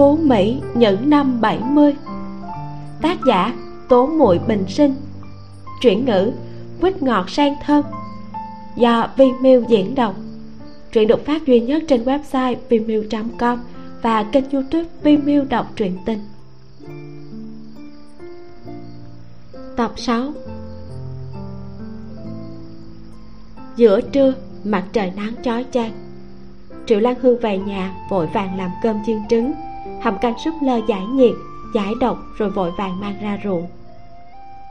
Phú Mỹ những năm 70 Tác giả Tố Muội Bình Sinh. Chuyển ngữ Quýt ngọt sang thơm. Do Vimeo diễn đọc. Truyện được phát duy nhất trên website vimeo.com Và kênh youtube Vimeo đọc truyện tình. Tập 6 Giữa trưa, mặt trời nắng chói chang. Triệu lan hương về nhà vội vàng làm cơm chiên trứng hầm canh súp lơ giải nhiệt, giải độc rồi vội vàng mang ra ruộng.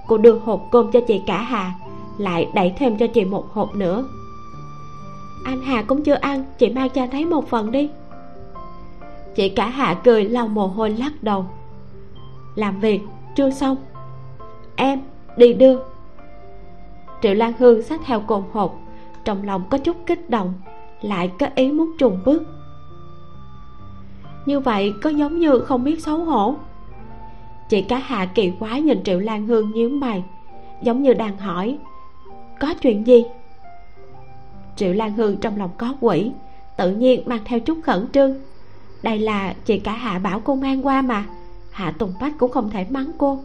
Cô đưa hộp cơm cho chị cả hà, lại đẩy thêm cho chị một hộp nữa. Anh hà cũng chưa ăn, chị mang cho anh thấy một phần đi. Chị cả hạ cười lau mồ hôi lắc đầu. Làm việc, chưa xong. Em, đi đưa. Triệu lan hương xách theo cồn hộp, trong lòng có chút kích động, lại có ý muốn trùng bước như vậy có giống như không biết xấu hổ. Chị cá hạ kỳ quái nhìn triệu lan hương nhíu mày, giống như đang hỏi, có chuyện gì? Triệu lan hương trong lòng có quỷ, tự nhiên mang theo chút khẩn trương. Đây là chị cả hạ bảo cô mang qua mà, hạ tùng bách cũng không thể mắng cô.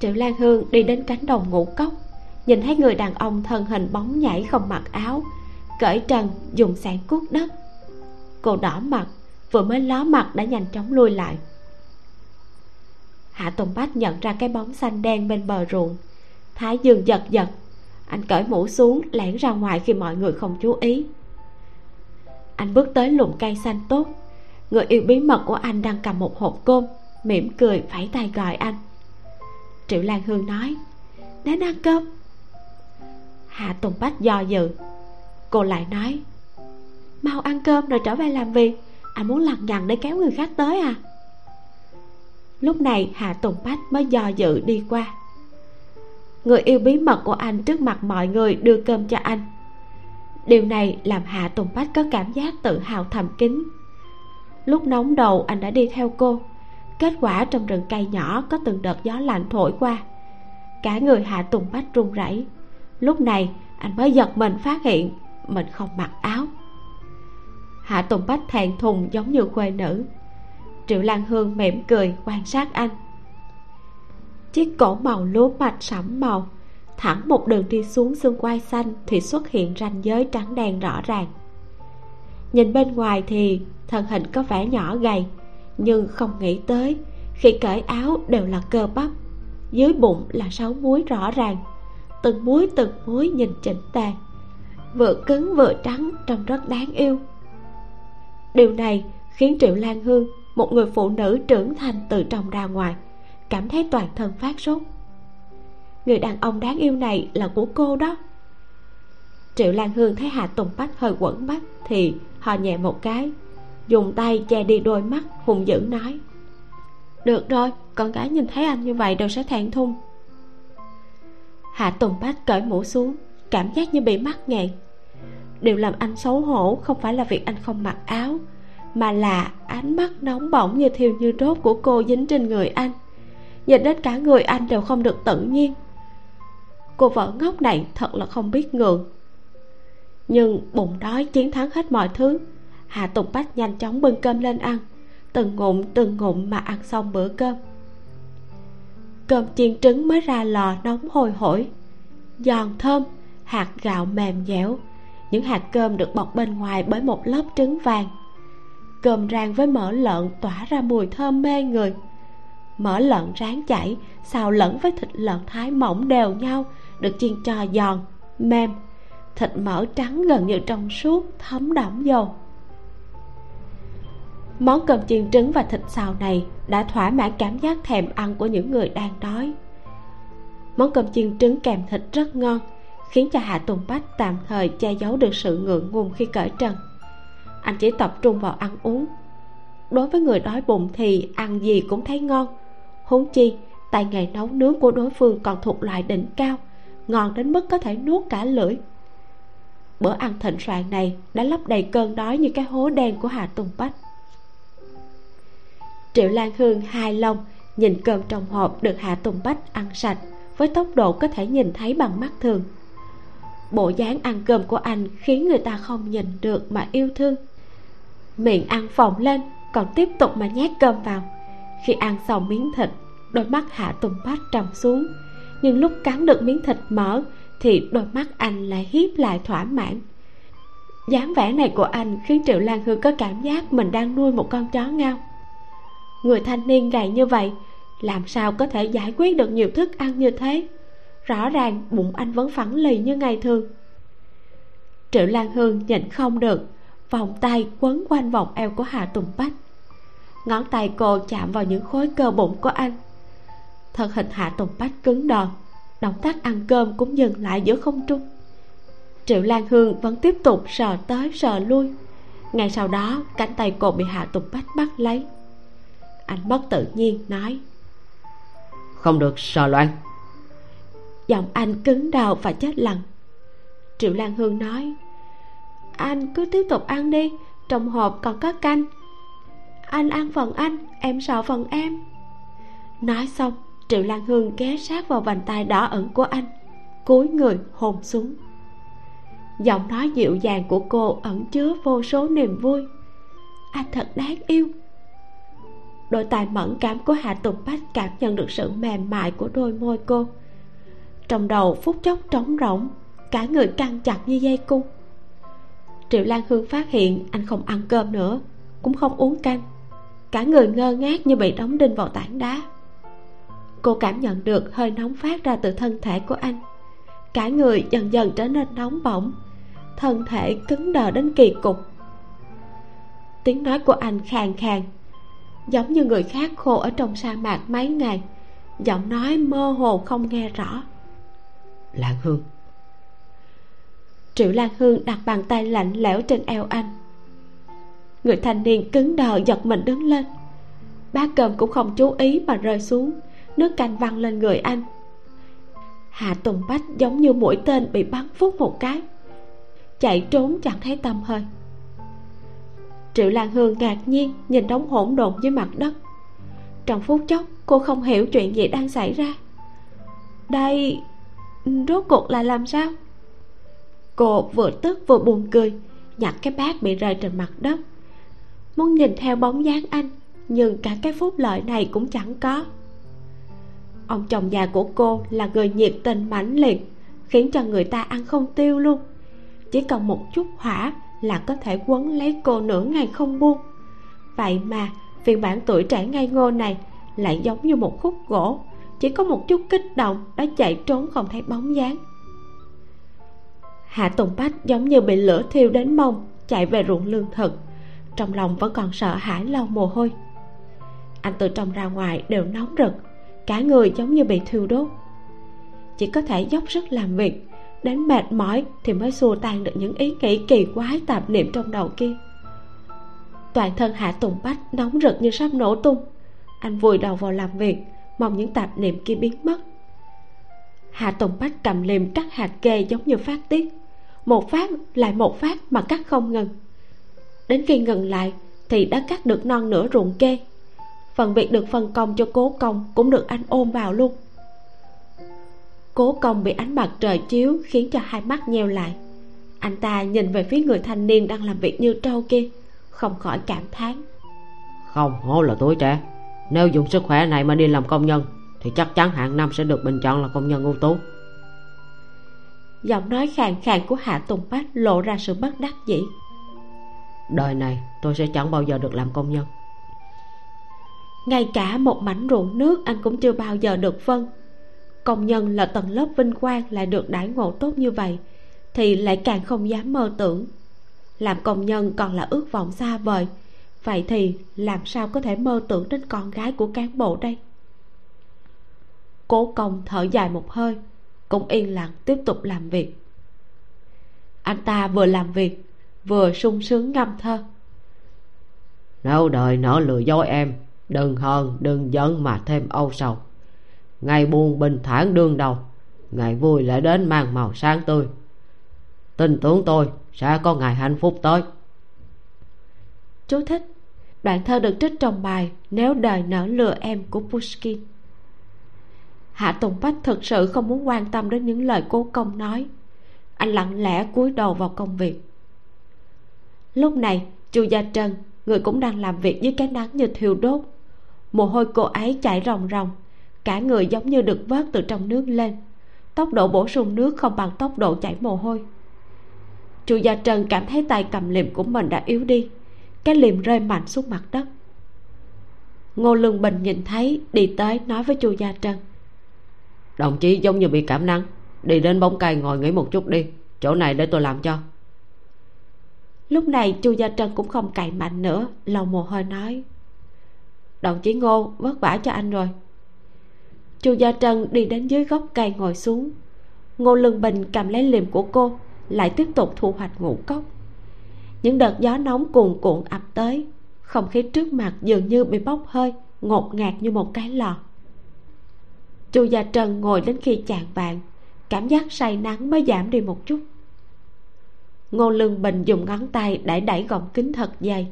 Triệu lan hương đi đến cánh đồng ngũ cốc, nhìn thấy người đàn ông thân hình bóng nhảy không mặc áo, cởi trần, dùng sạn cuốc đất cô đỏ mặt, vừa mới ló mặt đã nhanh chóng lui lại. Hạ tùng bách nhận ra cái bóng xanh đen bên bờ ruộng. Thái dương giật giật. Anh cởi mũ xuống, lẻn ra ngoài khi mọi người không chú ý. Anh bước tới lùm cây xanh tốt. Người yêu bí mật của anh đang cầm một hộp cơm, mỉm cười phẩy tay gọi anh. Triệu lan hương nói, đến ăn cơm. Hạ tùng bách do dự. Cô lại nói mau ăn cơm rồi trở về làm việc. Anh muốn lằng nhằng để kéo người khác tới à? Lúc này, hạ tùng bách mới do dự đi qua. Người yêu bí mật của anh trước mặt mọi người đưa cơm cho anh. Điều này làm hạ tùng bách có cảm giác tự hào thầm kín. Lúc nóng đầu, anh đã đi theo cô. Kết quả trong rừng cây nhỏ có từng đợt gió lạnh thổi qua. Cả người hạ tùng bách run rẩy. Lúc này, anh mới giật mình phát hiện mình không mặc áo hạ tùng bách thẹn thùng giống như khuê nữ. Triệu lan hương mỉm cười quan sát anh. Chiếc cổ màu lúa mạch sẫm màu, thẳng một đường đi xuống xương quai xanh thì xuất hiện ranh giới trắng đen rõ ràng. Nhìn bên ngoài thì thân hình có vẻ nhỏ gầy, nhưng không nghĩ tới khi cởi áo đều là cơ bắp. Dưới bụng là sáu múi rõ ràng, từng múi từng múi nhìn chỉnh tề, vừa cứng vừa trắng trông rất đáng yêu điều này khiến triệu lan hương, một người phụ nữ trưởng thành từ trong ra ngoài, cảm thấy toàn thân phát sốt. Người đàn ông đáng yêu này là của cô đó. Triệu lan hương thấy hạ tùng bách hơi quẩn mắt thì họ nhẹ một cái, dùng tay che đi đôi mắt hùng dữ nói, được rồi, con gái nhìn thấy anh như vậy đều sẽ thẹn thùng. Hạ tùng bách cởi mũ xuống, cảm giác như bị mắc nghẹn điều làm anh xấu hổ, không phải là việc anh không mặc áo, mà là ánh mắt nóng bỏng như thiêu như đốt của cô dính trên người anh. Nhìn đến cả người anh đều không được tự nhiên. Cô vợ ngốc này thật là không biết ngượng. Nhưng bụng đói chiến thắng hết mọi thứ hạ tùng bách nhanh chóng bưng cơm lên ăn, từng ngụm từng ngụm mà ăn xong bữa cơm. Cơm chiên trứng mới ra lò nóng hôi hổi, giòn thơm, hạt gạo mềm dẻo những hạt cơm được bọc bên ngoài bởi một lớp trứng vàng. Cơm rang với mỡ lợn tỏa ra mùi thơm mê người. Mỡ lợn rán chảy, xào lẫn với thịt lợn thái mỏng đều nhau, được chiên cho giòn, mềm. Thịt mỡ trắng gần như trong suốt, thấm đẫm dầu món cơm chiên trứng và thịt xào này đã thỏa mãn cảm giác thèm ăn của những người đang đói. Món cơm chiên trứng kèm thịt rất ngon khiến cho hạ tùng bách tạm thời che giấu được sự ngượng ngùng khi cởi trần. Anh chỉ tập trung vào ăn uống. Đối với người đói bụng thì ăn gì cũng thấy ngon. Huống chi, tay nghề nấu nướng của đối phương còn thuộc loại đỉnh cao, ngon đến mức có thể nuốt cả lưỡi. Bữa ăn thịnh soạn này đã lấp đầy cơn đói như cái hố đen của hà tùng bách. Triệu lan hương hài lòng nhìn cơm trong hộp được hạ tùng bách ăn sạch với tốc độ có thể nhìn thấy bằng mắt thường bộ dáng ăn cơm của anh khiến người ta không nhìn được mà yêu thương. Miệng ăn phồng lên, còn tiếp tục mà nhét cơm vào. Khi ăn xong miếng thịt, đôi mắt hạ tùng bách trầm xuống. Nhưng lúc cắn được miếng thịt mỡ, thì đôi mắt anh lại hiếp lại thỏa mãn. Dáng vẻ này của anh khiến triệu lan hương có cảm giác mình đang nuôi một con chó ngao. Người thanh niên gầy như vậy, làm sao có thể giải quyết được nhiều thức ăn như thế? Rõ ràng bụng anh vẫn phẳng lì như ngày thường. Triệu lan hương nhịn không được, vòng tay quấn quanh vòng eo của hà tùng bách. Ngón tay cô chạm vào những khối cơ bụng của anh. Thân hình hạ tùng bách cứng đờ, động tác ăn cơm cũng dừng lại giữa không trung. Triệu lan hương vẫn tiếp tục sờ tới sờ lui. Ngay sau đó, cánh tay cô bị hạ tùng bách bắt lấy. Anh bất tự nhiên nói, không được sờ loạn giọng anh cứng đầu và chết lặng. Triệu lan hương nói, anh cứ tiếp tục ăn đi, trong hộp còn có canh. Anh ăn phần anh, em sợ phần em. Nói xong, triệu lan hương ghé sát vào vành tay đỏ ẩn của anh, cúi người hôn xuống. Giọng nói dịu dàng của cô ẩn chứa vô số niềm vui. Anh thật đáng yêu. Đôi tay mẫn cảm của hạ tùng bách cảm nhận được sự mềm mại của đôi môi cô trong đầu phút chốc trống rỗng, cả người căng chặt như dây cung. Triệu lan hương phát hiện anh không ăn cơm nữa, cũng không uống canh. Cả người ngơ ngác như bị đóng đinh vào tảng đá. Cô cảm nhận được hơi nóng phát ra từ thân thể của anh. Cả người dần dần trở nên nóng bỏng, thân thể cứng đờ đến kỳ cục. Tiếng nói của anh khàn khàn, giống như người khác khô ở trong sa mạc mấy ngày, giọng nói mơ hồ không nghe rõ lan hương. Triệu lan hương đặt bàn tay lạnh lẽo trên eo anh. Người thanh niên cứng đờ giật mình đứng lên. Bát cơm cũng không chú ý mà rơi xuống, nước canh văng lên người anh. Hạ tùng bách giống như mũi tên bị bắn phút một cái, chạy trốn chẳng thấy tâm hơi. Triệu lan hương ngạc nhiên nhìn đống hỗn độn dưới mặt đất. Trong phút chốc, cô không hiểu chuyện gì đang xảy ra. Đây rốt cuộc là làm sao? Cô vừa tức vừa buồn cười, nhặt cái bát bị rơi trên mặt đất. Muốn nhìn theo bóng dáng anh, nhưng cả cái phúc lợi này cũng chẳng có. Ông chồng già của cô là người nhiệt tình mãnh liệt, khiến cho người ta ăn không tiêu luôn. Chỉ cần một chút hỏa là có thể quấn lấy cô nửa ngày không buông. Vậy mà phiên bản tuổi trẻ ngây ngô này lại giống như một khúc gỗ chỉ có một chút kích động đã chạy trốn không thấy bóng dáng. Hạ tùng bách giống như bị lửa thiêu đến mông, chạy về ruộng lương thực. Trong lòng vẫn còn sợ hãi lau mồ hôi. Anh từ trong ra ngoài đều nóng rực, cả người giống như bị thiêu đốt. Chỉ có thể dốc sức làm việc, đến mệt mỏi thì mới xua tan được những ý nghĩ kỳ quái tạp niệm trong đầu kia. Toàn thân hạ tùng bách nóng rực như sắp nổ tung. Anh vùi đầu vào làm việc mong những tạp niệm kia biến mất. Hạ tùng bách cầm liềm cắt hạt kê giống như phát tiết. Một phát lại một phát mà cắt không ngừng. Đến khi ngừng lại thì đã cắt được non nửa ruộng kê. Phần việc được phân công cho cố công cũng được anh ôm vào luôn. Cố công bị ánh mặt trời chiếu khiến cho hai mắt nheo lại. Anh ta nhìn về phía người thanh niên đang làm việc như trâu kia, không khỏi cảm thán. Không hổ là tuổi trẻ nếu dùng sức khỏe này mà đi làm công nhân thì chắc chắn hạng năm sẽ được bình chọn là công nhân ưu tú. Giọng nói khàn khàn của hạ tùng bách lộ ra sự bất đắc dĩ. Đời này tôi sẽ chẳng bao giờ được làm công nhân. Ngay cả một mảnh ruộng nước anh cũng chưa bao giờ được phân. Công nhân là tầng lớp vinh quang lại được đãi ngộ tốt như vậy thì lại càng không dám mơ tưởng. Làm công nhân còn là ước vọng xa vời vậy thì làm sao có thể mơ tưởng đến con gái của cán bộ đây? Cố công thở dài một hơi cũng yên lặng tiếp tục làm việc. Anh ta vừa làm việc vừa sung sướng ngâm thơ. Nếu đời nở lừa dối em đừng hờn đừng giận mà thêm âu sầu. Ngày buồn bình thản đương đầu ngày vui lại đến mang màu sáng tươi. Tin tưởng tôi sẽ có ngày hạnh phúc tới. Chú thích đoạn thơ được trích trong bài nếu đời nở lừa em của pushkin. Hạ tùng bách thực sự không muốn quan tâm đến những lời cố công nói. Anh lặng lẽ cúi đầu vào công việc. Lúc này, chu gia trân, người cũng đang làm việc dưới cái nắng như thiêu đốt. Mồ hôi cô ấy chảy ròng ròng, cả người giống như được vớt từ trong nước lên. Tốc độ bổ sung nước không bằng tốc độ chảy mồ hôi. Chu gia trân cảm thấy tay cầm liềm của mình đã yếu đi cái liềm rơi mạnh xuống mặt đất. Ngô lương bình nhìn thấy đi tới nói với chu gia trân. Đồng chí giống như bị cảm nắng đi đến bóng cây ngồi nghỉ một chút đi chỗ này để tôi làm cho. Lúc này chu gia trân cũng không cậy mạnh nữa lòng mồ hôi nói. Đồng chí ngô vất vả cho anh rồi. Chu gia trân đi đến dưới gốc cây ngồi xuống. Ngô lương bình cầm lấy liềm của cô lại tiếp tục thu hoạch ngũ cốc những đợt gió nóng cuồn cuộn ập tới, không khí trước mặt dường như bị bốc hơi, ngột ngạt như một cái lò. Chu gia trần ngồi đến khi chạng vàng cảm giác say nắng mới giảm đi một chút. Ngô lương bình dùng ngón tay đẩy đẩy gọng kính thật dày.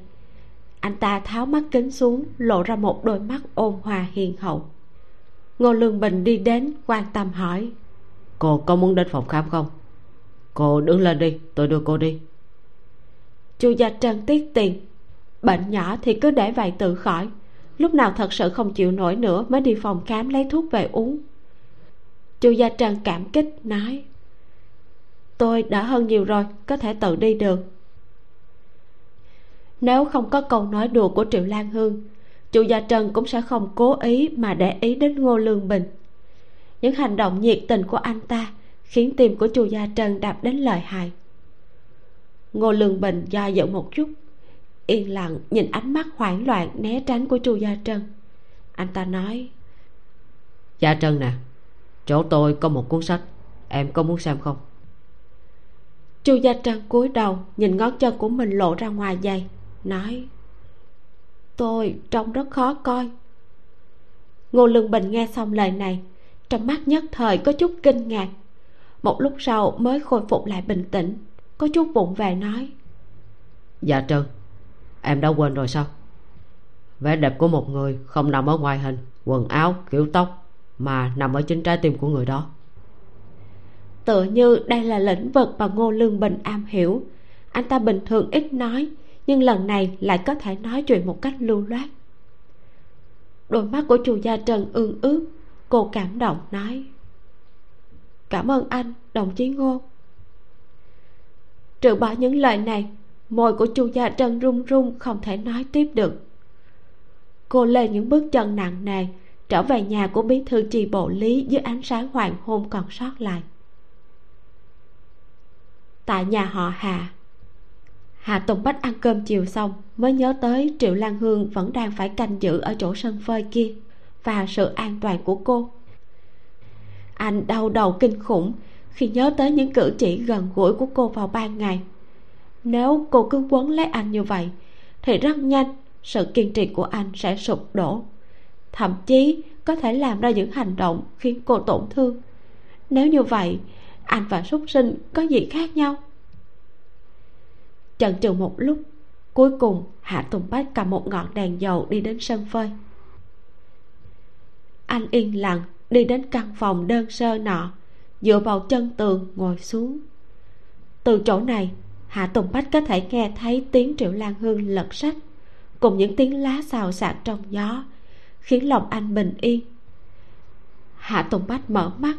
Anh ta tháo mắt kính xuống, lộ ra một đôi mắt ôn hòa hiền hậu. Ngô lương bình đi đến, quan tâm hỏi, cô có muốn đến phòng khám không? Cô đứng lên đi, tôi đưa cô đi chu gia trân tiết tiền. Bệnh nhỏ thì cứ để vậy tự khỏi. Lúc nào thật sự không chịu nổi nữa mới đi phòng khám lấy thuốc về uống. Chu gia trân cảm kích, nói, tôi đã hơn nhiều rồi, có thể tự đi được. Nếu không có câu nói đùa của triệu lan hương, chu gia trân cũng sẽ không cố ý mà để ý đến ngô lương bình. Những hành động nhiệt tình của anh ta khiến tim của chu gia trân đạp đến lời hại ngô lương bình do dự một chút. Yên lặng nhìn ánh mắt hoảng loạn né tránh của chu gia trân. Anh ta nói gia trân nè chỗ tôi có một cuốn sách em có muốn xem không? Chu gia trân cúi đầu nhìn ngón chân của mình lộ ra ngoài giày nói tôi trông rất khó coi. Ngô lương bình nghe xong lời này trong mắt nhất thời có chút kinh ngạc. Một lúc sau mới khôi phục lại bình tĩnh có chút vụng về nói. Dạ trân em đã quên rồi sao? Vẻ đẹp của một người không nằm ở ngoài hình quần áo kiểu tóc mà nằm ở chính trái tim của người đó. Tựa như đây là lĩnh vực mà ngô lương bình am hiểu. Anh ta bình thường ít nói nhưng lần này lại có thể nói chuyện một cách lưu loát. Đôi mắt của chù gia trần ương ướt cô cảm động nói. Cảm ơn anh đồng chí ngô trừ bỏ những lời này, môi của chu gia trân run run không thể nói tiếp được. Cô lên những bước chân nặng nề, trở về nhà của bí thư trì bộ lý dưới ánh sáng hoàng hôn còn sót lại. Tại nhà họ hà hà tùng bách ăn cơm chiều xong mới nhớ tới triệu lan hương vẫn đang phải canh giữ ở chỗ sân phơi kia và sự an toàn của cô. Anh đau đầu kinh khủng khi nhớ tới những cử chỉ gần gũi của cô vào ban ngày. Nếu cô cứ quấn lấy anh như vậy, thì rất nhanh sự kiên trì của anh sẽ sụp đổ. Thậm chí có thể làm ra những hành động khiến cô tổn thương. Nếu như vậy, anh và súc sinh có gì khác nhau? Chần chừ một lúc, cuối cùng hạ tùng bách cầm một ngọn đèn dầu đi đến sân phơi. Anh yên lặng đi đến căn phòng đơn sơ nọ dựa vào chân tường ngồi xuống. Từ chỗ này, hạ tùng bách có thể nghe thấy tiếng triệu lan hương lật sách, cùng những tiếng lá xào xạc trong gió, khiến lòng anh bình yên. Hạ tùng bách mở mắt,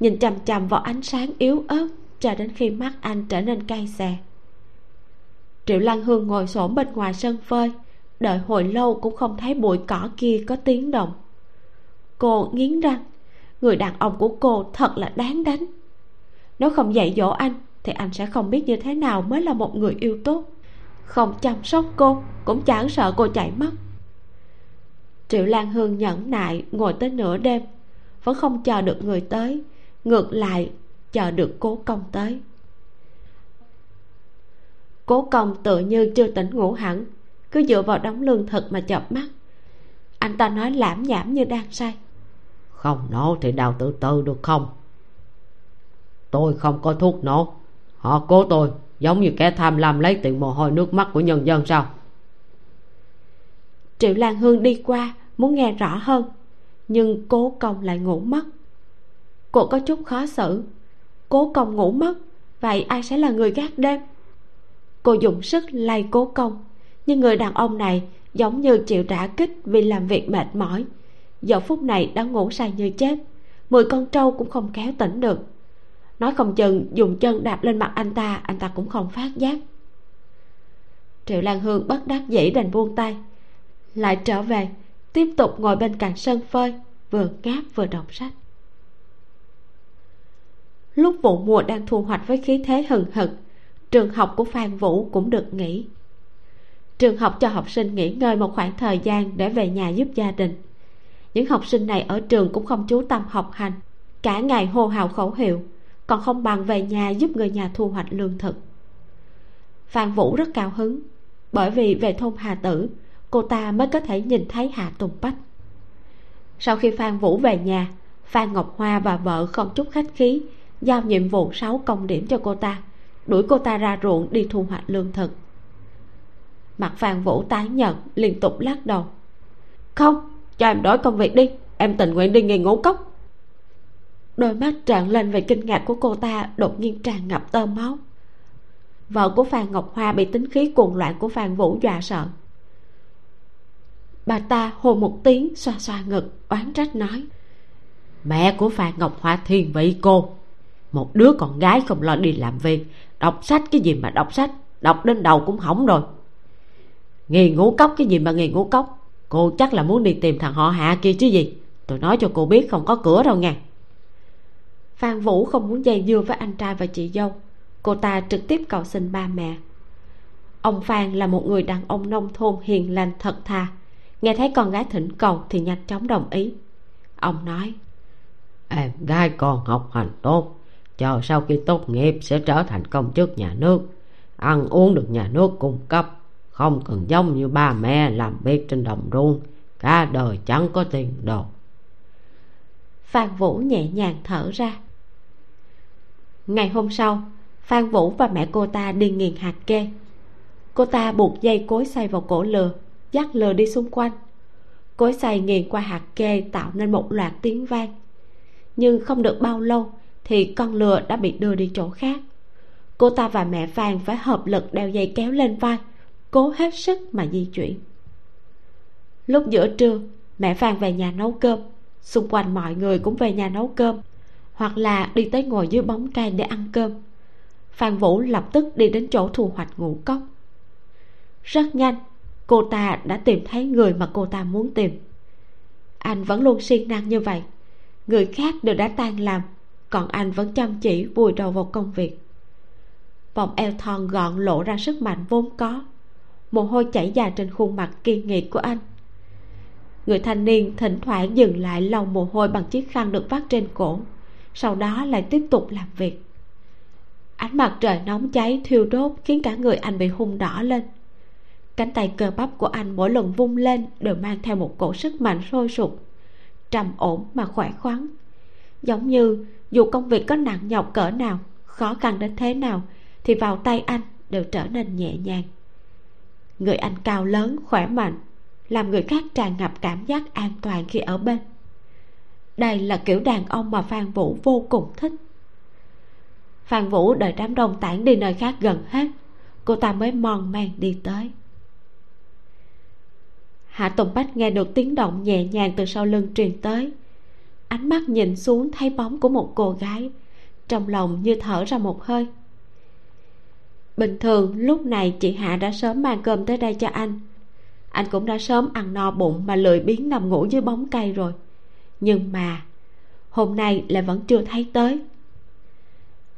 nhìn chằm chằm vào ánh sáng yếu ớt cho đến khi mắt anh trở nên cay xè. Triệu lan hương ngồi xổm bên ngoài sân phơi, đợi hồi lâu cũng không thấy bụi cỏ kia có tiếng động. Cô nghiến răng người đàn ông của cô thật là đáng đánh. Nếu không dạy dỗ anh, thì anh sẽ không biết như thế nào mới là một người yêu tốt. Không chăm sóc cô, cũng chẳng sợ cô chạy mất triệu lan hương nhẫn nại ngồi tới nửa đêm, vẫn không chờ được người tới, ngược lại chờ được cố công tới. Cố công tự như chưa tỉnh ngủ hẳn, cứ dựa vào đóng lương thực mà chợp mắt. Anh ta nói lãm nhảm như đang say không? Nổ thì đào tự tử được không? Tôi không có thuốc nổ. Họ cố tôi, giống như kẻ tham lam lấy tiền mồ hôi nước mắt của nhân dân sao? Triệu lan hương đi qua, muốn nghe rõ hơn, nhưng cố công lại ngủ mất. Cô có chút khó xử. Cố công ngủ mất, vậy ai sẽ là người gác đêm? Cô dùng sức lay cố công, nhưng người đàn ông này giống như chịu đả kích vì làm việc mệt mỏi giờ phút này đã ngủ say như chết. Mười con trâu cũng không kéo tỉnh được. Nói không chừng, dùng chân đạp lên mặt anh ta anh ta cũng không phát giác. Triệu lan hương bất đắc dĩ đành buông tay. Lại trở về, tiếp tục ngồi bên cạnh sân phơi, vừa ngáp vừa đọc sách. Lúc vụ mùa đang thu hoạch với khí thế hừng hực, trường học của phan vũ cũng được nghỉ. Trường học cho học sinh nghỉ ngơi một khoảng thời gian để về nhà giúp gia đình những học sinh này ở trường cũng không chú tâm học hành. Cả ngày hô hào khẩu hiệu, còn không bằng về nhà giúp người nhà thu hoạch lương thực. Phan vũ rất cao hứng, bởi vì về thôn hà tử, cô ta mới có thể nhìn thấy hạ tùng bách. Sau khi phan vũ về nhà, phan ngọc hoa và vợ không chút khách khí giao nhiệm vụ sáu công điểm cho cô ta, đuổi cô ta ra ruộng đi thu hoạch lương thực. Mặt phan vũ tái nhợt, liên tục lắc đầu. Không cho em đổi công việc đi. Em tình nguyện đi nghề ngũ cốc. Đôi mắt trợn lên về kinh ngạc của cô ta, đột nhiên tràn ngập tơ máu. Vợ của phan ngọc hoa bị tính khí cuồng loạn của phan vũ dọa sợ. Bà ta hô một tiếng, xoa xoa ngực, oán trách nói, mẹ của phan ngọc hoa thiên vị cô. Một đứa con gái không lo đi làm việc, đọc sách cái gì mà đọc sách, đọc đến đầu cũng hỏng rồi. Nghề ngũ cốc cái gì mà nghề ngũ cốc? Cô chắc là muốn đi tìm thằng họ hạ kia chứ gì? Tôi nói cho cô biết không có cửa đâu nha phan vũ không muốn dây dưa với anh trai và chị dâu. Cô ta trực tiếp cầu xin ba mẹ. Ông phan là một người đàn ông nông thôn hiền lành thật thà. Nghe thấy con gái thỉnh cầu thì nhanh chóng đồng ý. Ông nói, em gái con học hành tốt, chờ sau khi tốt nghiệp sẽ trở thành công chức nhà nước. Ăn uống được nhà nước cung cấp không cần giống như ba mẹ làm việc trên đồng ruộng, cả đời chẳng có tiền đồ. Phan vũ nhẹ nhàng thở ra. Ngày hôm sau, phan vũ và mẹ cô ta đi nghiền hạt kê. Cô ta buộc dây cối xay vào cổ lừa, dắt lừa đi xung quanh. Cối xay nghiền qua hạt kê tạo nên một loạt tiếng vang. Nhưng không được bao lâu thì con lừa đã bị đưa đi chỗ khác. Cô ta và mẹ phan phải hợp lực đeo dây kéo lên vai cố hết sức mà di chuyển. Lúc giữa trưa, mẹ phan về nhà nấu cơm. Xung quanh mọi người cũng về nhà nấu cơm, hoặc là đi tới ngồi dưới bóng cây để ăn cơm. Phan vũ lập tức đi đến chỗ thu hoạch ngũ cốc. Rất nhanh, cô ta đã tìm thấy người mà cô ta muốn tìm. Anh vẫn luôn siêng năng như vậy. Người khác đều đã tan làm, còn anh vẫn chăm chỉ vùi đầu vào công việc. Vòng eo thon gọn lộ ra sức mạnh vốn có mồ hôi chảy dài trên khuôn mặt kiên nghị của anh. Người thanh niên thỉnh thoảng dừng lại lau mồ hôi bằng chiếc khăn được vắt trên cổ, sau đó lại tiếp tục làm việc. Ánh mặt trời nóng cháy thiêu đốt khiến cả người anh bị hung đỏ lên. Cánh tay cơ bắp của anh mỗi lần vung lên đều mang theo một cổ sức mạnh sôi sục, trầm ổn mà khỏe khoắn. Giống như dù công việc có nặng nhọc cỡ nào, khó khăn đến thế nào, thì vào tay anh đều trở nên nhẹ nhàng người anh cao lớn, khỏe mạnh, làm người khác tràn ngập cảm giác an toàn khi ở bên. Đây là kiểu đàn ông mà phan vũ vô cùng thích. Phan vũ đợi đám đông tản đi nơi khác gần hết, cô ta mới mòn man đi tới. Hạ tùng bách nghe được tiếng động nhẹ nhàng từ sau lưng truyền tới. Ánh mắt nhìn xuống thấy bóng của một cô gái, trong lòng như thở ra một hơi bình thường, lúc này chị hạ đã sớm mang cơm tới đây cho anh. Anh cũng đã sớm ăn no bụng mà lười biếng nằm ngủ dưới bóng cây rồi. Nhưng mà, hôm nay lại vẫn chưa thấy tới.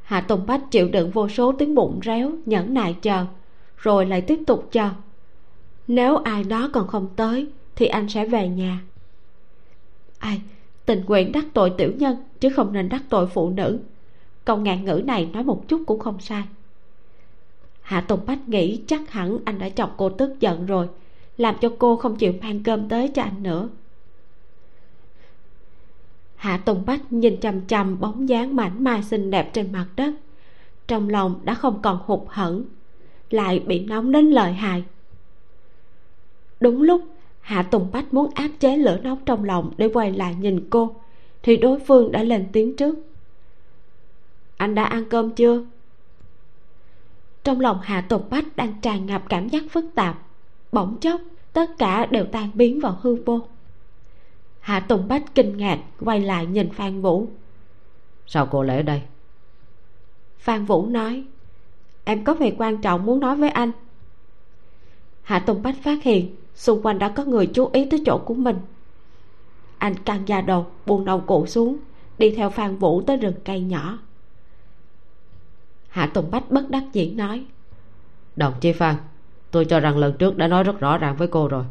Hạ tùng bách chịu đựng vô số tiếng bụng réo, nhẫn nại chờ, rồi lại tiếp tục chờ nếu ai đó còn không tới, thì anh sẽ về nhà. Ai, tình nguyện đắc tội tiểu nhân, chứ không nên đắc tội phụ nữ. Câu ngạn ngữ này nói một chút cũng không sai hạ tùng bách nghĩ chắc hẳn anh đã chọc cô tức giận rồi, làm cho cô không chịu mang cơm tới cho anh nữa. Hạ tùng bách nhìn chằm chằm bóng dáng mảnh mai xinh đẹp trên mặt đất, trong lòng đã không còn hụt hẫng, lại bị nóng đến lợi hại. Đúng lúc, hạ tùng bách muốn áp chế lửa nóng trong lòng để quay lại nhìn cô, thì đối phương đã lên tiếng trước. Anh đã ăn cơm chưa? Trong lòng hạ tùng bách đang tràn ngập cảm giác phức tạp bỗng chốc tất cả đều tan biến vào hư vô. Hạ tùng bách kinh ngạc quay lại nhìn phan vũ. Sao cô lẽ đây? Phan vũ nói em có việc quan trọng muốn nói với anh. Hạ tùng bách phát hiện xung quanh đã có người chú ý tới chỗ của mình. Anh căng da đầu buông đầu cụ xuống đi theo phan vũ tới rừng cây nhỏ hạ tùng bách bất đắc dĩ nói, đồng chí phan, tôi cho rằng lần trước đã nói rất rõ ràng với cô rồi.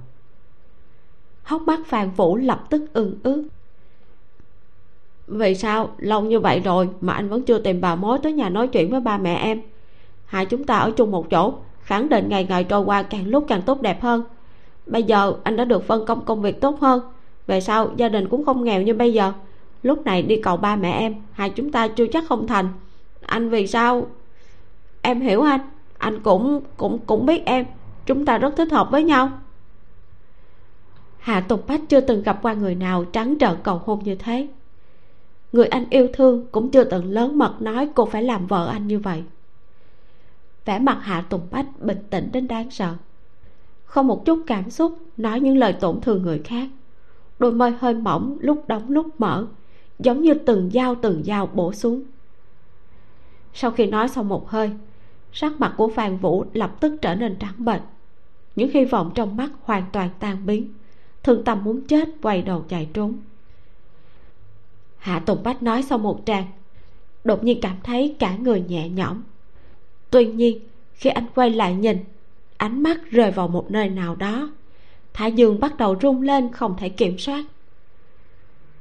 Hốc mắt phan vũ lập tức ưng ướt vì sao? Lâu như vậy rồi mà anh vẫn chưa tìm bà mối tới nhà nói chuyện với ba mẹ em. Hai chúng ta ở chung một chỗ, khẳng định ngày ngày trôi qua càng lúc càng tốt đẹp hơn. Bây giờ anh đã được phân công công việc tốt hơn. Về sau, gia đình cũng không nghèo như bây giờ. Lúc này đi cầu ba mẹ em, hai chúng ta chưa chắc không thành anh vì sao? Em hiểu anh. Anh cũng cũng cũng biết em. Chúng ta rất thích hợp với nhau. Hạ tục bách chưa từng gặp qua người nào trắng trợn cầu hôn như thế. Người anh yêu thương cũng chưa từng lớn mật nói cô phải làm vợ anh như vậy. Vẻ mặt hạ tùng bách bình tĩnh đến đáng sợ. Không một chút cảm xúc, nói những lời tổn thương người khác. Đôi môi hơi mỏng lúc đóng lúc mở, giống như từng dao từng dao bổ xuống sau khi nói xong một hơi, sắc mặt của phan vũ lập tức trở nên trắng bệch. Những hy vọng trong mắt hoàn toàn tan biến, thương tâm muốn chết quay đầu chạy trốn. Hạ tùng bách nói xong một tràng, đột nhiên cảm thấy cả người nhẹ nhõm. Tuy nhiên, khi anh quay lại nhìn, ánh mắt rơi vào một nơi nào đó, thái dương bắt đầu rung lên không thể kiểm soát.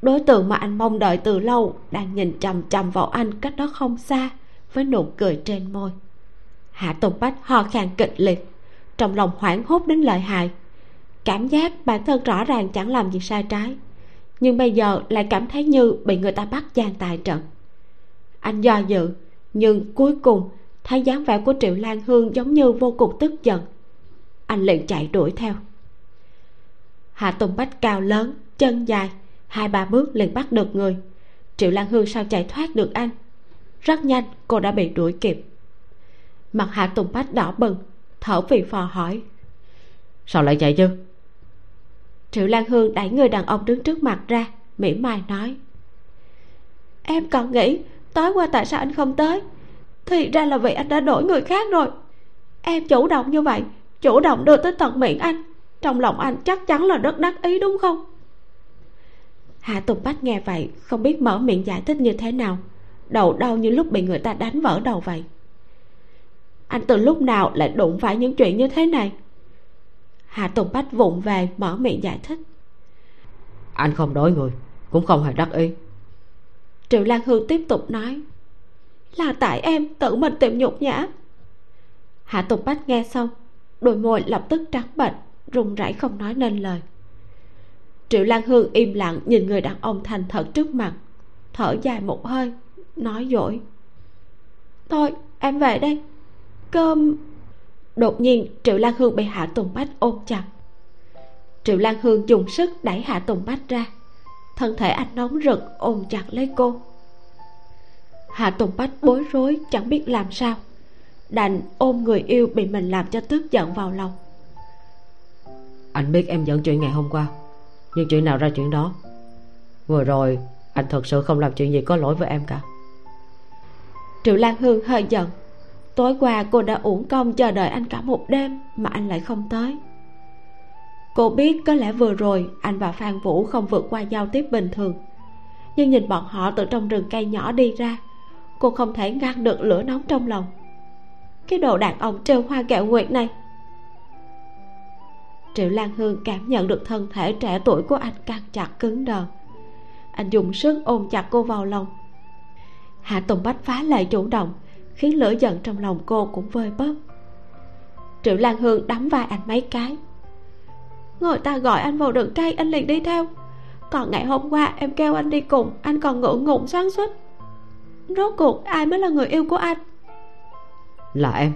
Đối tượng mà anh mong đợi từ lâu đang nhìn chằm chằm vào anh cách đó không xa với nụ cười trên môi. Hạ tùng bách ho khan kịch liệt, trong lòng hoảng hốt đến lợi hại. Cảm giác bản thân rõ ràng chẳng làm gì sai trái, nhưng bây giờ lại cảm thấy như bị người ta bắt gian tài trận. Anh do dự, nhưng cuối cùng thấy dáng vẻ của triệu lan hương giống như vô cùng tức giận. Anh liền chạy đuổi theo. Hạ tùng bách cao lớn, chân dài, hai ba bước liền bắt được người. Triệu lan hương sao chạy thoát được anh? Rất nhanh cô đã bị đuổi kịp. Mặt hạ tùng bách đỏ bừng thở phì phò hỏi. Sao lại chạy chứ? Triệu lan hương đẩy người đàn ông đứng trước mặt ra mỉm mai nói. Em còn nghĩ tối qua tại sao anh không tới? Thì ra là vì anh đã đổi người khác rồi. Em chủ động như vậy chủ động đưa tới tận miệng anh. Trong lòng anh chắc chắn là rất đắc ý đúng không? Hạ tùng bách nghe vậy không biết mở miệng giải thích như thế nào đầu đau như lúc bị người ta đánh vỡ đầu vậy. Anh từ lúc nào lại đụng phải những chuyện như thế này? Hạ tùng bách vụng về mở miệng giải thích. Anh không đối người cũng không hề đắc ý. Triệu lan hương tiếp tục nói là tại em tự mình tìm nhục nhã. Hạ tùng bách nghe xong đôi môi lập tức trắng bệch run rẩy không nói nên lời. Triệu lan hương im lặng nhìn người đàn ông thành thật trước mặt thở dài một hơi nói dội thôi, em về đây. Cơm. Đột nhiên, triệu lan hương bị hạ tùng bách ôm chặt. Triệu lan hương dùng sức đẩy hạ tùng bách ra. Thân thể anh nóng rực, ôm chặt lấy cô. Hạ tùng bách bối rối, chẳng biết làm sao. Đành ôm người yêu bị mình làm cho tức giận vào lòng. Anh biết em dẫn chuyện ngày hôm qua, nhưng chuyện nào ra chuyện đó? Vừa rồi, anh thật sự không làm chuyện gì có lỗi với em cả triệu lan hương hơi giận. Tối qua cô đã uổng công chờ đợi anh cả một đêm mà anh lại không tới. Cô biết có lẽ vừa rồi anh và phan vũ không vượt qua giao tiếp bình thường. Nhưng nhìn bọn họ từ trong rừng cây nhỏ đi ra, cô không thể ngăn được lửa nóng trong lòng. Cái đồ đàn ông trêu hoa kẹo nguyệt này. Triệu lan hương cảm nhận được thân thể trẻ tuổi của anh căng chặt cứng đờ. Anh dùng sức ôm chặt cô vào lòng hạ tùng bách phá lệ chủ động khiến lửa giận trong lòng cô cũng vơi bớt. Triệu lan hương đắm vai anh mấy cái. Người ta gọi anh vào rừng cây anh liền đi theo. Còn ngày hôm qua em kêu anh đi cùng anh còn ngượng ngùng xoắn suýt rốt cuộc ai mới là người yêu của anh? Là em.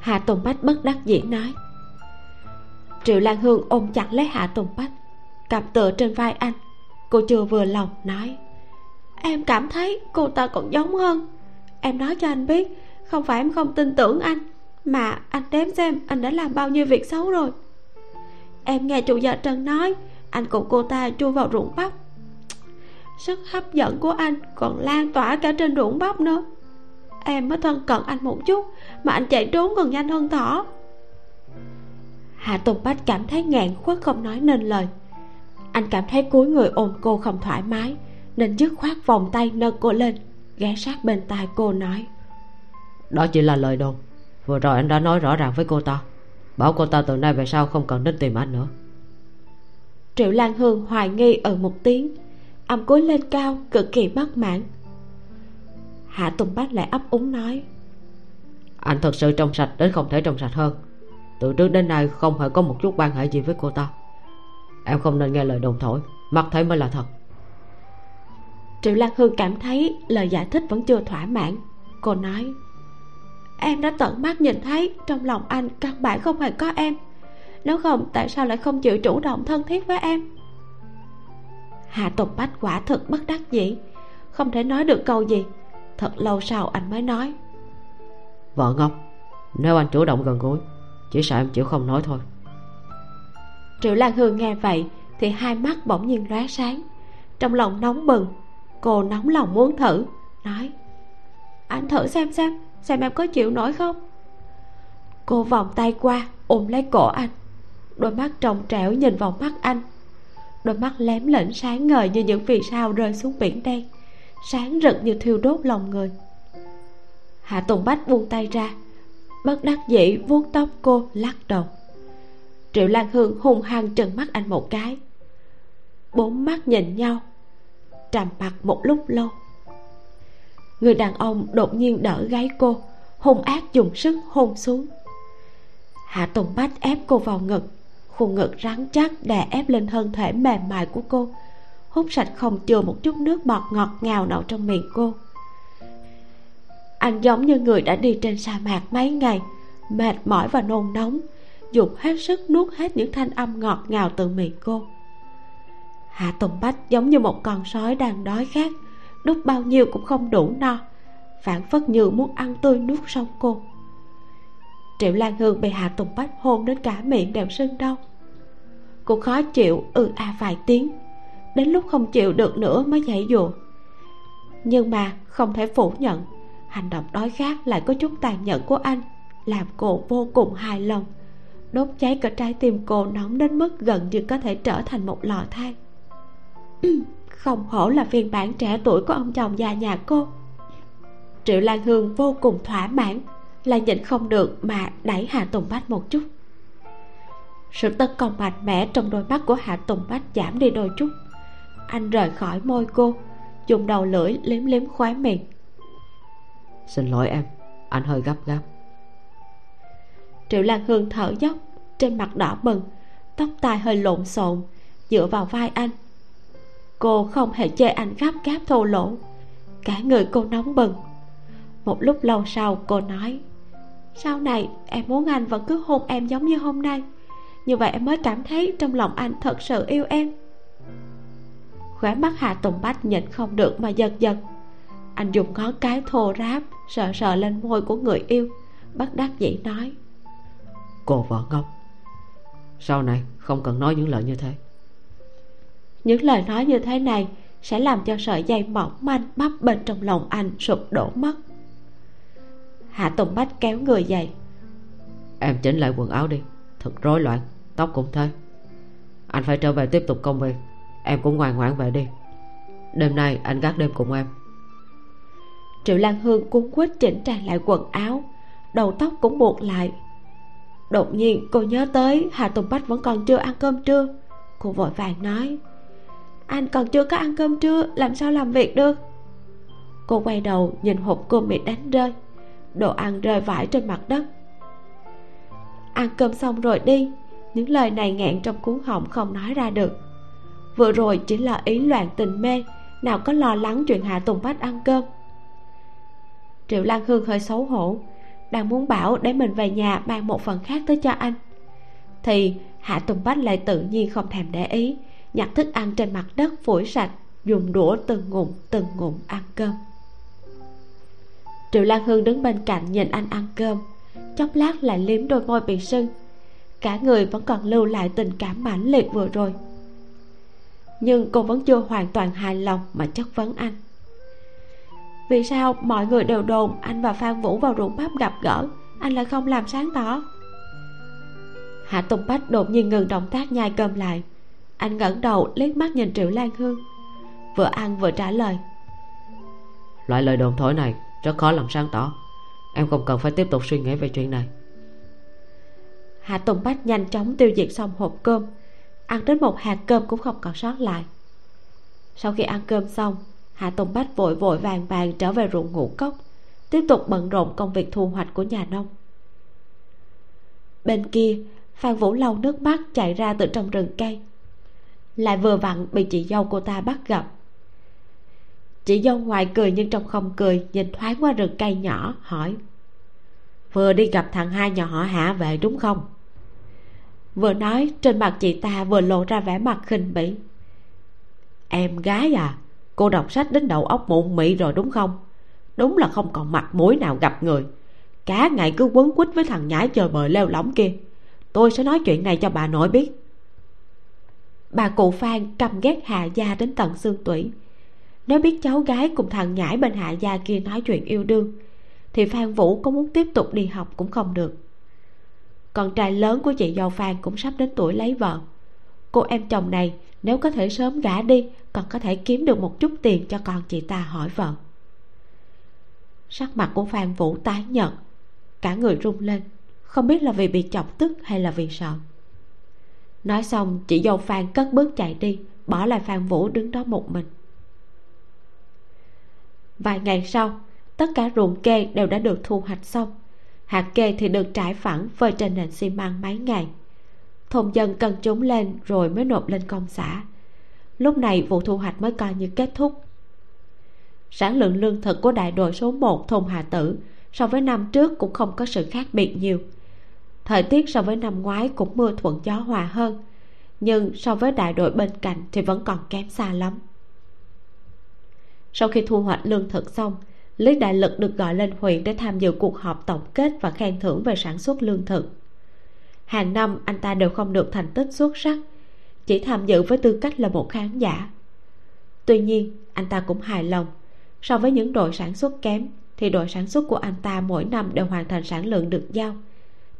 Hạ tùng bách bất đắc dĩ nói. Triệu lan hương ôm chặt lấy hạ tùng bách cặp tựa trên vai anh. Cô chưa vừa lòng nói em cảm thấy cô ta còn giống hơn. Em nói cho anh biết, không phải em không tin tưởng anh, mà anh đếm xem anh đã làm bao nhiêu việc xấu rồi. Em nghe chủ gia trần nói, anh cùng cô ta chui vào ruộng bắp. Sức hấp dẫn của anh còn lan tỏa cả trên ruộng bắp nữa. Em mới thân cận anh một chút, mà anh chạy trốn còn nhanh hơn thỏ. Hạ tùng bách cảm thấy ngạn khuất không nói nên lời. Anh cảm thấy cuối người ôm cô không thoải mái nên dứt khoát vòng tay nâng cô lên ghé sát bên tai cô nói. Đó chỉ là lời đồn. Vừa rồi anh đã nói rõ ràng với cô ta. Bảo cô ta từ nay về sau không cần đến tìm anh nữa. Triệu lan hương hoài nghi ở một tiếng âm cúi lên cao cực kỳ bất mãn. Hạ tùng bách lại ấp úng nói. Anh thật sự trong sạch đến không thể trong sạch hơn. Từ trước đến nay không hề có một chút quan hệ gì với cô ta. Em không nên nghe lời đồn thổi mắt thấy mới là thật triệu lan hương cảm thấy lời giải thích vẫn chưa thỏa mãn. Cô nói em đã tận mắt nhìn thấy trong lòng anh căn bản không hề có em. Nếu không tại sao lại không chịu chủ động thân thiết với em? Hạ tùng bách quả thực bất đắc dĩ không thể nói được câu gì. Thật lâu sau anh mới nói vợ ngốc nếu anh chủ động gần gũi chỉ sợ em chịu không nói thôi. Triệu lan hương nghe vậy thì hai mắt bỗng nhiên lóe sáng trong lòng nóng bừng cô nóng lòng muốn thử. Nói, anh thử xem xem xem em có chịu nổi không? Cô vòng tay qua, ôm lấy cổ anh. Đôi mắt trong trẻo nhìn vào mắt anh. Đôi mắt lém lỉnh sáng ngời như những vì sao rơi xuống biển đen, sáng rực như thiêu đốt lòng người. Hạ tùng bách buông tay ra, bất đắc dĩ vuốt tóc cô, lắc đầu. Triệu lan hương hung hăng trừng mắt anh một cái. Bốn mắt nhìn nhau trầm mặc một lúc lâu. Người đàn ông đột nhiên đỡ gáy cô, hung ác dùng sức hôn xuống. Hạ tùng bách ép cô vào ngực, khuôn ngực rắn chắc đè ép lên thân thể mềm mại của cô, hút sạch không chừa một chút nước bọt ngọt ngào nậu trong miệng cô. Anh giống như người đã đi trên sa mạc mấy ngày, mệt mỏi và nôn nóng, dùng hết sức nuốt hết những thanh âm ngọt ngào từ miệng cô hạ tùng bách giống như một con sói đang đói khát, đút bao nhiêu cũng không đủ no, phản phất như muốn ăn tươi nuốt sống cô. Triệu lan hương bị hạ tùng bách hôn đến cả miệng đều sưng đau. Cô khó chịu ừ à vài tiếng, đến lúc không chịu được nữa mới dãy dụa nhưng mà không thể phủ nhận, hành động đói khát lại có chút tàn nhẫn của anh, làm cô vô cùng hài lòng. Đốt cháy cả trái tim cô nóng đến mức gần như có thể trở thành một lò than. không hổ là phiên bản trẻ tuổi của ông chồng già nhà cô. Triệu lan hương vô cùng thỏa mãn là nhịn không được mà đẩy hạ tùng bách một chút. Sự tấn công mạnh mẽ trong đôi mắt của hạ tùng bách giảm đi đôi chút. Anh rời khỏi môi cô dùng đầu lưỡi liếm liếm khóe miệng. Xin lỗi em anh hơi gấp gáp. Triệu lan hương thở dốc trên mặt đỏ bừng tóc tai hơi lộn xộn dựa vào vai anh cô không hề chê anh gấp gáp thô lỗ. Cả người cô nóng bừng. Một lúc lâu sau, cô nói, sau này em muốn anh vẫn cứ hôn em giống như hôm nay. Như vậy em mới cảm thấy trong lòng anh thật sự yêu em. Khóe mắt hạ tùng bách nhịn không được mà giật giật. Anh dùng ngón cái thô ráp, sờ sờ lên môi của người yêu, bất đắc dĩ nói, cô vợ ngốc. Sau này không cần nói những lời như thế những lời nói như thế này sẽ làm cho sợi dây mỏng manh bắp bên trong lòng anh sụp đổ mất. Hạ tùng bách kéo người dậy. Em chỉnh lại quần áo đi thật rối loạn tóc cũng thế anh phải trở về tiếp tục công việc em cũng ngoan ngoãn về đi. Đêm nay anh gác đêm cùng em. Triệu lan hương cuốn quýt chỉnh trang lại quần áo đầu tóc cũng buộc lại. Đột nhiên cô nhớ tới hà tùng bách vẫn còn chưa ăn cơm trưa cô vội vàng nói anh còn chưa có ăn cơm trưa, làm sao làm việc được? Cô quay đầu nhìn hộp cơm bị đánh rơi, đồ ăn rơi vãi trên mặt đất. Ăn cơm xong rồi đi, những lời này nghẹn trong cuốn họng không nói ra được. Vừa rồi chỉ là ý loạn tình mê, nào có lo lắng chuyện hạ tùng bách ăn cơm. Triệu lan hương hơi xấu hổ, đang muốn bảo để mình về nhà mang một phần khác tới cho anh. Thì hạ tùng bách lại tự nhiên không thèm để ý nhặt thức ăn trên mặt đất phủi sạch dùng đũa từng ngụm từng ngụm ăn cơm. Triệu lan hương đứng bên cạnh nhìn anh ăn cơm. Chốc lát lại liếm đôi môi bị sưng. Cả người vẫn còn lưu lại tình cảm mãnh liệt vừa rồi. Nhưng cô vẫn chưa hoàn toàn hài lòng mà chất vấn anh. Vì sao mọi người đều đồn anh và phan vũ vào ruộng bắp gặp gỡ, anh lại không làm sáng tỏ? Hạ tùng bách đột nhiên ngừng động tác nhai cơm lại anh ngẩng đầu liếc mắt nhìn triệu lan hương. Vừa ăn vừa trả lời. Loại lời đồn thổi này rất khó làm sáng tỏ. Em không cần phải tiếp tục suy nghĩ về chuyện này. Hạ tùng bách nhanh chóng tiêu diệt xong hộp cơm. Ăn đến một hạt cơm cũng không còn sót lại. Sau khi ăn cơm xong hạ tùng bách vội vội vàng vàng trở về ruộng ngũ cốc tiếp tục bận rộn công việc thu hoạch của nhà nông. Bên kia phan vũ lau nước mắt chạy ra từ trong rừng cây lại vừa vặn bị chị dâu cô ta bắt gặp. Chị dâu ngoài cười nhưng trong không cười, nhìn thoáng qua rừng cây nhỏ, hỏi, vừa đi gặp thằng hai nhà họ hạ về đúng không? Vừa nói, trên mặt chị ta vừa lộ ra vẻ mặt khinh bỉ, em gái à cô đọc sách đến đầu óc mụn mị rồi đúng không? Đúng là không còn mặt mũi nào gặp người. Cả ngày cứ quấn quýt với thằng nhãi chơi bời leo lỏng kia. Tôi sẽ nói chuyện này cho bà nội biết bà cụ phan căm ghét hạ gia đến tận xương tủy. Nếu biết cháu gái cùng thằng nhãi bên hạ gia kia nói chuyện yêu đương, thì phan vũ có muốn tiếp tục đi học cũng không được. Con trai lớn của chị dâu phan cũng sắp đến tuổi lấy vợ. Cô em chồng này nếu có thể sớm gả đi, còn có thể kiếm được một chút tiền cho con chị ta hỏi vợ. Sắc mặt của phan vũ tái nhợt, cả người run lên, không biết là vì bị chọc tức hay là vì sợ nói xong chị dâu phan cất bước chạy đi, bỏ lại phan vũ đứng đó một mình. Vài ngày sau, tất cả ruộng kê đều đã được thu hoạch xong. Hạt kê thì được trải phẳng, phơi trên nền xi măng mấy ngày. Thôn dân cân chúng lên rồi mới nộp lên công xã. Lúc này vụ thu hoạch mới coi như kết thúc. Sản lượng lương thực của đại đội số 1 thôn Hà Tử so với năm trước cũng không có sự khác biệt nhiều thời tiết so với năm ngoái cũng mưa thuận gió hòa hơn, nhưng so với đại đội bên cạnh thì vẫn còn kém xa lắm. Sau khi thu hoạch lương thực xong, lý đại lực được gọi lên huyện để tham dự cuộc họp tổng kết và khen thưởng về sản xuất lương thực. Hàng năm, anh ta đều không được thành tích xuất sắc, chỉ tham dự với tư cách là một khán giả. Tuy nhiên, anh ta cũng hài lòng, so với những đội sản xuất kém thì đội sản xuất của anh ta mỗi năm đều hoàn thành sản lượng được giao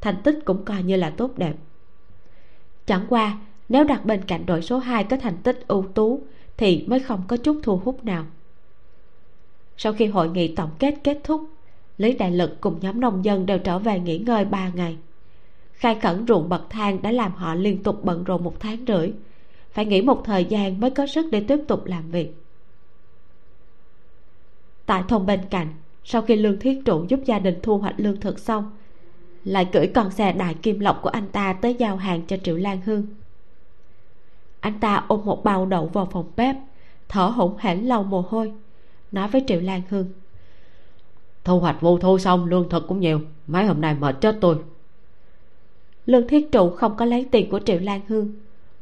thành tích cũng coi như là tốt đẹp. Chẳng qua, nếu đặt bên cạnh đội số 2 có thành tích ưu tú, thì mới không có chút thu hút nào. Sau khi hội nghị tổng kết kết thúc, lý đại lực cùng nhóm nông dân đều trở về nghỉ ngơi 3 ngày. Khai khẩn ruộng bậc thang đã làm họ liên tục bận rộn một tháng rưỡi. Phải nghỉ một thời gian mới có sức để tiếp tục làm việc. Tại thôn bên cạnh, sau khi lương thiết trụ giúp gia đình thu hoạch lương thực xong lại cưỡi con xe đại kim lộc của anh ta tới giao hàng cho triệu lan hương. Anh ta ôm một bao đậu vào phòng bếp thở hổn hển lau mồ hôi nói với triệu lan hương. Thu hoạch vụ thu xong lương thực cũng nhiều mấy hôm nay mệt chết tôi. Lương thiết trụ không có lấy tiền của triệu lan hương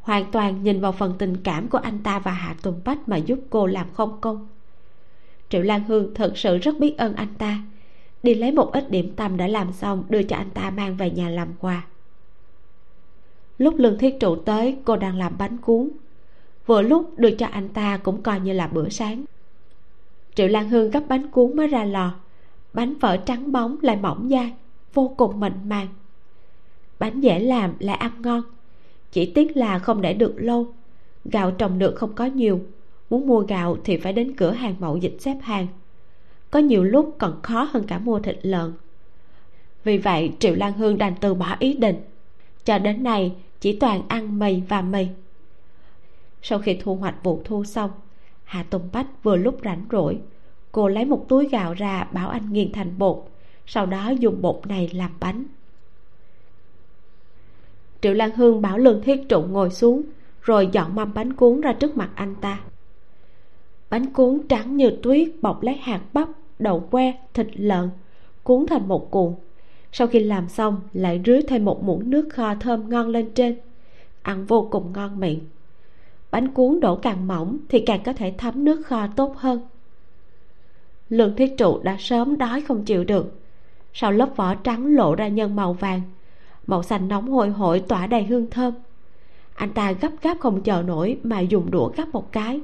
hoàn toàn nhìn vào phần tình cảm của anh ta và hạ tùng bách mà giúp cô làm không công. Triệu lan hương thật sự rất biết ơn anh ta đi lấy một ít điểm tâm đã làm xong, đưa cho anh ta mang về nhà làm quà. Lúc lương thiết trụ tới, cô đang làm bánh cuốn. Vừa lúc đưa cho anh ta cũng coi như là bữa sáng. Triệu lan hương gấp bánh cuốn mới ra lò. Bánh phở trắng bóng lại mỏng dai, vô cùng mịn màng. Bánh dễ làm, lại ăn ngon. Chỉ tiếc là không để được lâu. Gạo trồng được không có nhiều. Muốn mua gạo thì phải đến cửa hàng mậu dịch xếp hàng có nhiều lúc còn khó hơn cả mua thịt lợn. Vì vậy, triệu lan hương đành từ bỏ ý định. Cho đến nay, chỉ toàn ăn mì và mì. Sau khi thu hoạch vụ thu xong hà tùng bách vừa lúc rảnh rỗi, cô lấy một túi gạo ra bảo anh nghiền thành bột, sau đó dùng bột này làm bánh. Triệu lan hương bảo lương thiết trụ ngồi xuống, rồi dọn mâm bánh cuốn ra trước mặt anh ta bánh cuốn trắng như tuyết, bọc lấy hạt bắp đậu que, thịt lợn, cuốn thành một cuộn. Sau khi làm xong, lại rưới thêm một muỗng nước kho thơm ngon lên trên. Ăn vô cùng ngon miệng. Bánh cuốn đổ càng mỏng thì càng có thể thấm nước kho tốt hơn. Lương thiết trụ đã sớm đói không chịu được. Sau lớp vỏ trắng lộ ra nhân màu vàng, màu xanh nóng hôi hổi tỏa đầy hương thơm. Anh ta gấp gáp không chờ nổi mà dùng đũa gắp một cái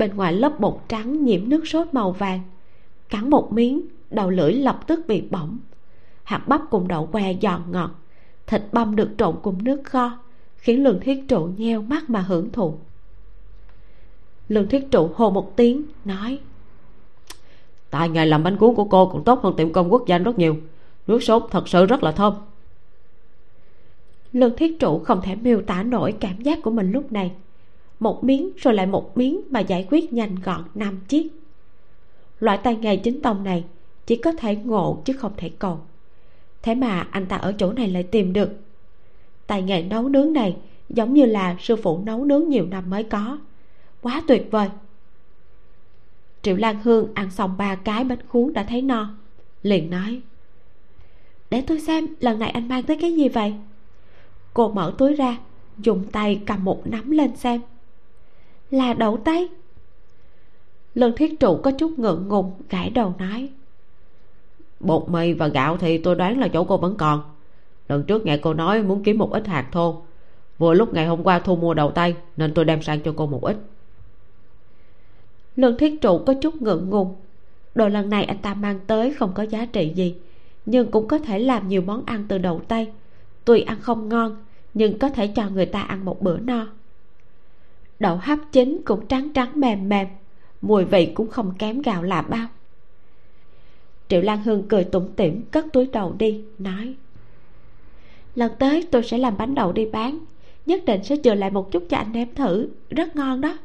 bên ngoài lớp bột trắng nhiễm nước sốt màu vàng. Cắn một miếng đầu lưỡi lập tức bị bỏng. Hạt bắp cùng đậu que giòn ngọt. Thịt băm được trộn cùng nước kho khiến lương thiết trụ nheo mắt mà hưởng thụ. Lương thiết trụ hô một tiếng nói tại nghề làm bánh cuốn của cô còn tốt hơn tiệm công quốc danh rất nhiều. Nước sốt thật sự rất là thơm. Lương thiết trụ không thể miêu tả nổi cảm giác của mình lúc này một miếng rồi lại một miếng mà giải quyết nhanh gọn năm chiếc. Loại tay nghề chính tông này chỉ có thể ngộ chứ không thể cầu thế mà anh ta ở chỗ này lại tìm được. Tay nghề nấu nướng này giống như là sư phụ nấu nướng nhiều năm mới có. Quá tuyệt vời. Triệu lan hương ăn xong ba cái bánh cuốn đã thấy no, liền nói, để tôi xem lần này anh mang tới cái gì vậy? Cô mở túi ra, dùng tay cầm một nắm lên xem là đậu tây. Lương thiết trụ có chút ngượng ngùng, gãi đầu nói, bột mì và gạo thì tôi đoán là chỗ cô vẫn còn. Lần trước nghe cô nói muốn kiếm một ít hạt thô. Vừa lúc ngày hôm qua thu mua đầu tay nên tôi đem sang cho cô một ít. Lương thiết trụ có chút ngượng ngùng, đồ lần này anh ta mang tới không có giá trị gì, nhưng cũng có thể làm nhiều món ăn từ đầu tay tuy ăn không ngon, nhưng có thể cho người ta ăn một bữa no đậu hấp chín cũng trắng trắng mềm mềm, mùi vị cũng không kém gạo là bao. Triệu lan hương cười tủm tỉm, cất túi đầu đi, nói, lần tới tôi sẽ làm bánh đậu đi bán, nhất định sẽ chừa lại một chút cho anh em thử, rất ngon đó.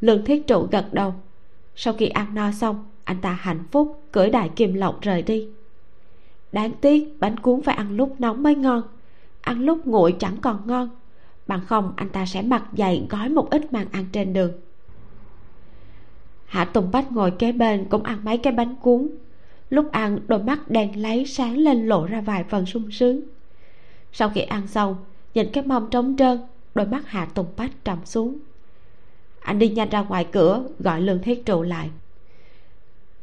Lương thiết trụ gật đầu. Sau khi ăn no xong, anh ta hạnh phúc, cưỡi đại kim lộc rời đi. Đáng tiếc bánh cuốn phải ăn lúc nóng mới ngon, ăn lúc nguội chẳng còn ngon bằng không, anh ta sẽ mặc dày gói một ít mang ăn trên đường. Hạ tùng bách ngồi kế bên cũng ăn mấy cái bánh cuốn. Lúc ăn, đôi mắt đèn lấy sáng lên lộ ra vài phần sung sướng. Sau khi ăn xong, nhìn cái mâm trống trơn, đôi mắt hạ tùng bách trầm xuống. Anh đi nhanh ra ngoài cửa, gọi lương thiết trụ lại.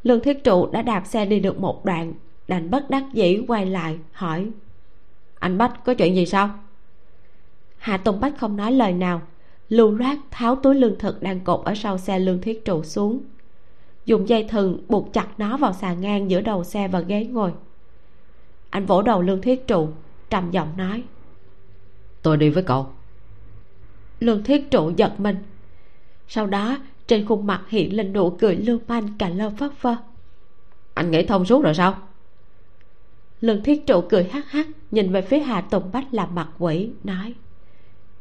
Lương thiết trụ đã đạp xe đi được một đoạn, đành bất đắc dĩ quay lại, hỏi, anh bách, có chuyện gì sao? Hạ tùng bách không nói lời nào. Lưu loát tháo túi lương thực đang cột ở sau xe lương thiết trụ xuống. Dùng dây thừng buộc chặt nó vào xà ngang giữa đầu xe và ghế ngồi. Anh vỗ đầu lương thiết trụ trầm giọng nói. Tôi đi với cậu. Lương thiết trụ giật mình. Sau đó trên khuôn mặt hiện lên nụ cười lưu manh cả lơ phất phơ. Anh nghĩ thông suốt rồi sao? Lương thiết trụ cười hắc hắc nhìn về phía hà tùng bách làm mặt quỷ nói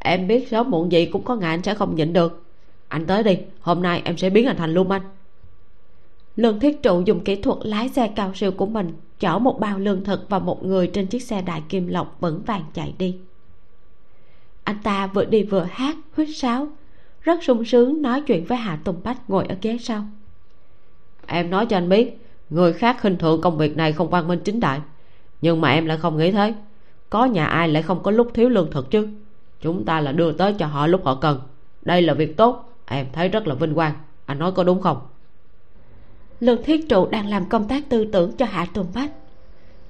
em biết sớm muộn gì cũng có ngày anh sẽ không nhịn được. Anh tới đi, hôm nay em sẽ biến anh thành lưu manh lương thiết trụ dùng kỹ thuật lái xe cao siêu của mình, chở một bao lương thực và một người trên chiếc xe đại kim lộc vững vàng chạy đi. Anh ta vừa đi vừa hát huýt sáo, rất sung sướng nói chuyện với hạ tùng bách ngồi ở ghế sau. Em nói cho anh biết, người khác khinh thường công việc này không quan minh chính đại, nhưng mà em lại không nghĩ thế. Có nhà ai lại không có lúc thiếu lương thực chứ? Chúng ta là đưa tới cho họ lúc họ cần. Đây là việc tốt. Em thấy rất là vinh quang. Anh nói có đúng không? Lương thiết trụ đang làm công tác tư tưởng cho hạ tùng bách.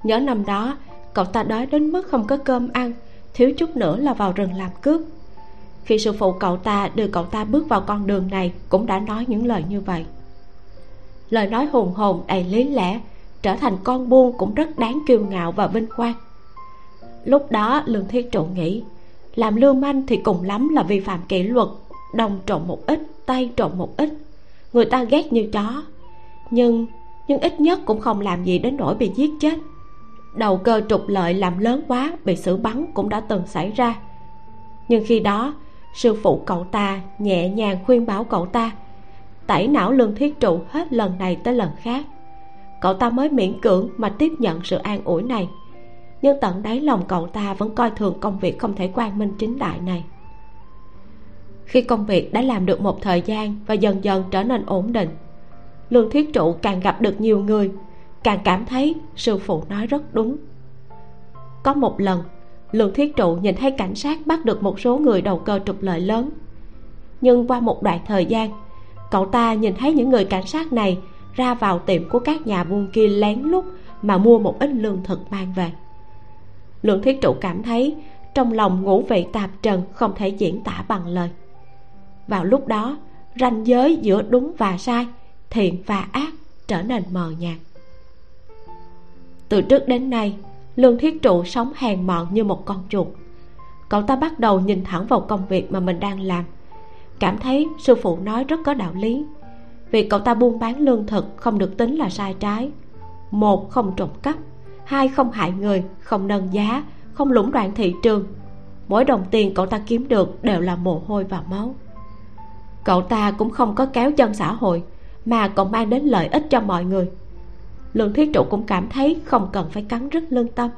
Nhớ năm đó, cậu ta đói đến mức không có cơm ăn, thiếu chút nữa là vào rừng làm cướp. Khi sư phụ cậu ta đưa cậu ta bước vào con đường này, cũng đã nói những lời như vậy. Lời nói hùng hồn, đầy lý lẽ, trở thành con buôn cũng rất đáng kiêu ngạo và vinh quang. Lúc đó, lương thiết trụ nghĩ làm lương manh thì cùng lắm là vi phạm kỷ luật. Đồng trộn một ít, tay trộn một ít. Người ta ghét như chó. Nhưng nhưng ít nhất cũng không làm gì đến nỗi bị giết chết. Đầu cơ trục lợi làm lớn quá, bị xử bắn cũng đã từng xảy ra. Nhưng khi đó, sư phụ cậu ta nhẹ nhàng khuyên bảo cậu ta, tẩy não lương thiết trụ hết lần này tới lần khác. Cậu ta mới miễn cưỡng mà tiếp nhận sự an ủi này nhưng tận đáy lòng cậu ta vẫn coi thường công việc không thể quan minh chính đại này. Khi công việc đã làm được một thời gian và dần dần trở nên ổn định, lương thiết trụ càng gặp được nhiều người, càng cảm thấy sư phụ nói rất đúng. Có một lần, lương thiết trụ nhìn thấy cảnh sát bắt được một số người đầu cơ trục lợi lớn. Nhưng qua một đoạn thời gian, cậu ta nhìn thấy những người cảnh sát này ra vào tiệm của các nhà buôn kia lén lút mà mua một ít lương thực mang về lượng thiết trụ cảm thấy trong lòng ngũ vị tạp trần không thể diễn tả bằng lời. Vào lúc đó, ranh giới giữa đúng và sai, thiện và ác trở nên mờ nhạt. Từ trước đến nay, lương thiết trụ sống hèn mọn như một con chuột. Cậu ta bắt đầu nhìn thẳng vào công việc mà mình đang làm. Cảm thấy sư phụ nói rất có đạo lý. Việc cậu ta buôn bán lương thực không được tính là sai trái. Một, không trộm cắp hai không hại người, không nâng giá, không lũng đoạn thị trường. Mỗi đồng tiền cậu ta kiếm được đều là mồ hôi và máu. Cậu ta cũng không có kéo chân xã hội, mà còn mang đến lợi ích cho mọi người. Lương thiết trụ cũng cảm thấy không cần phải cắn rứt lương tâm.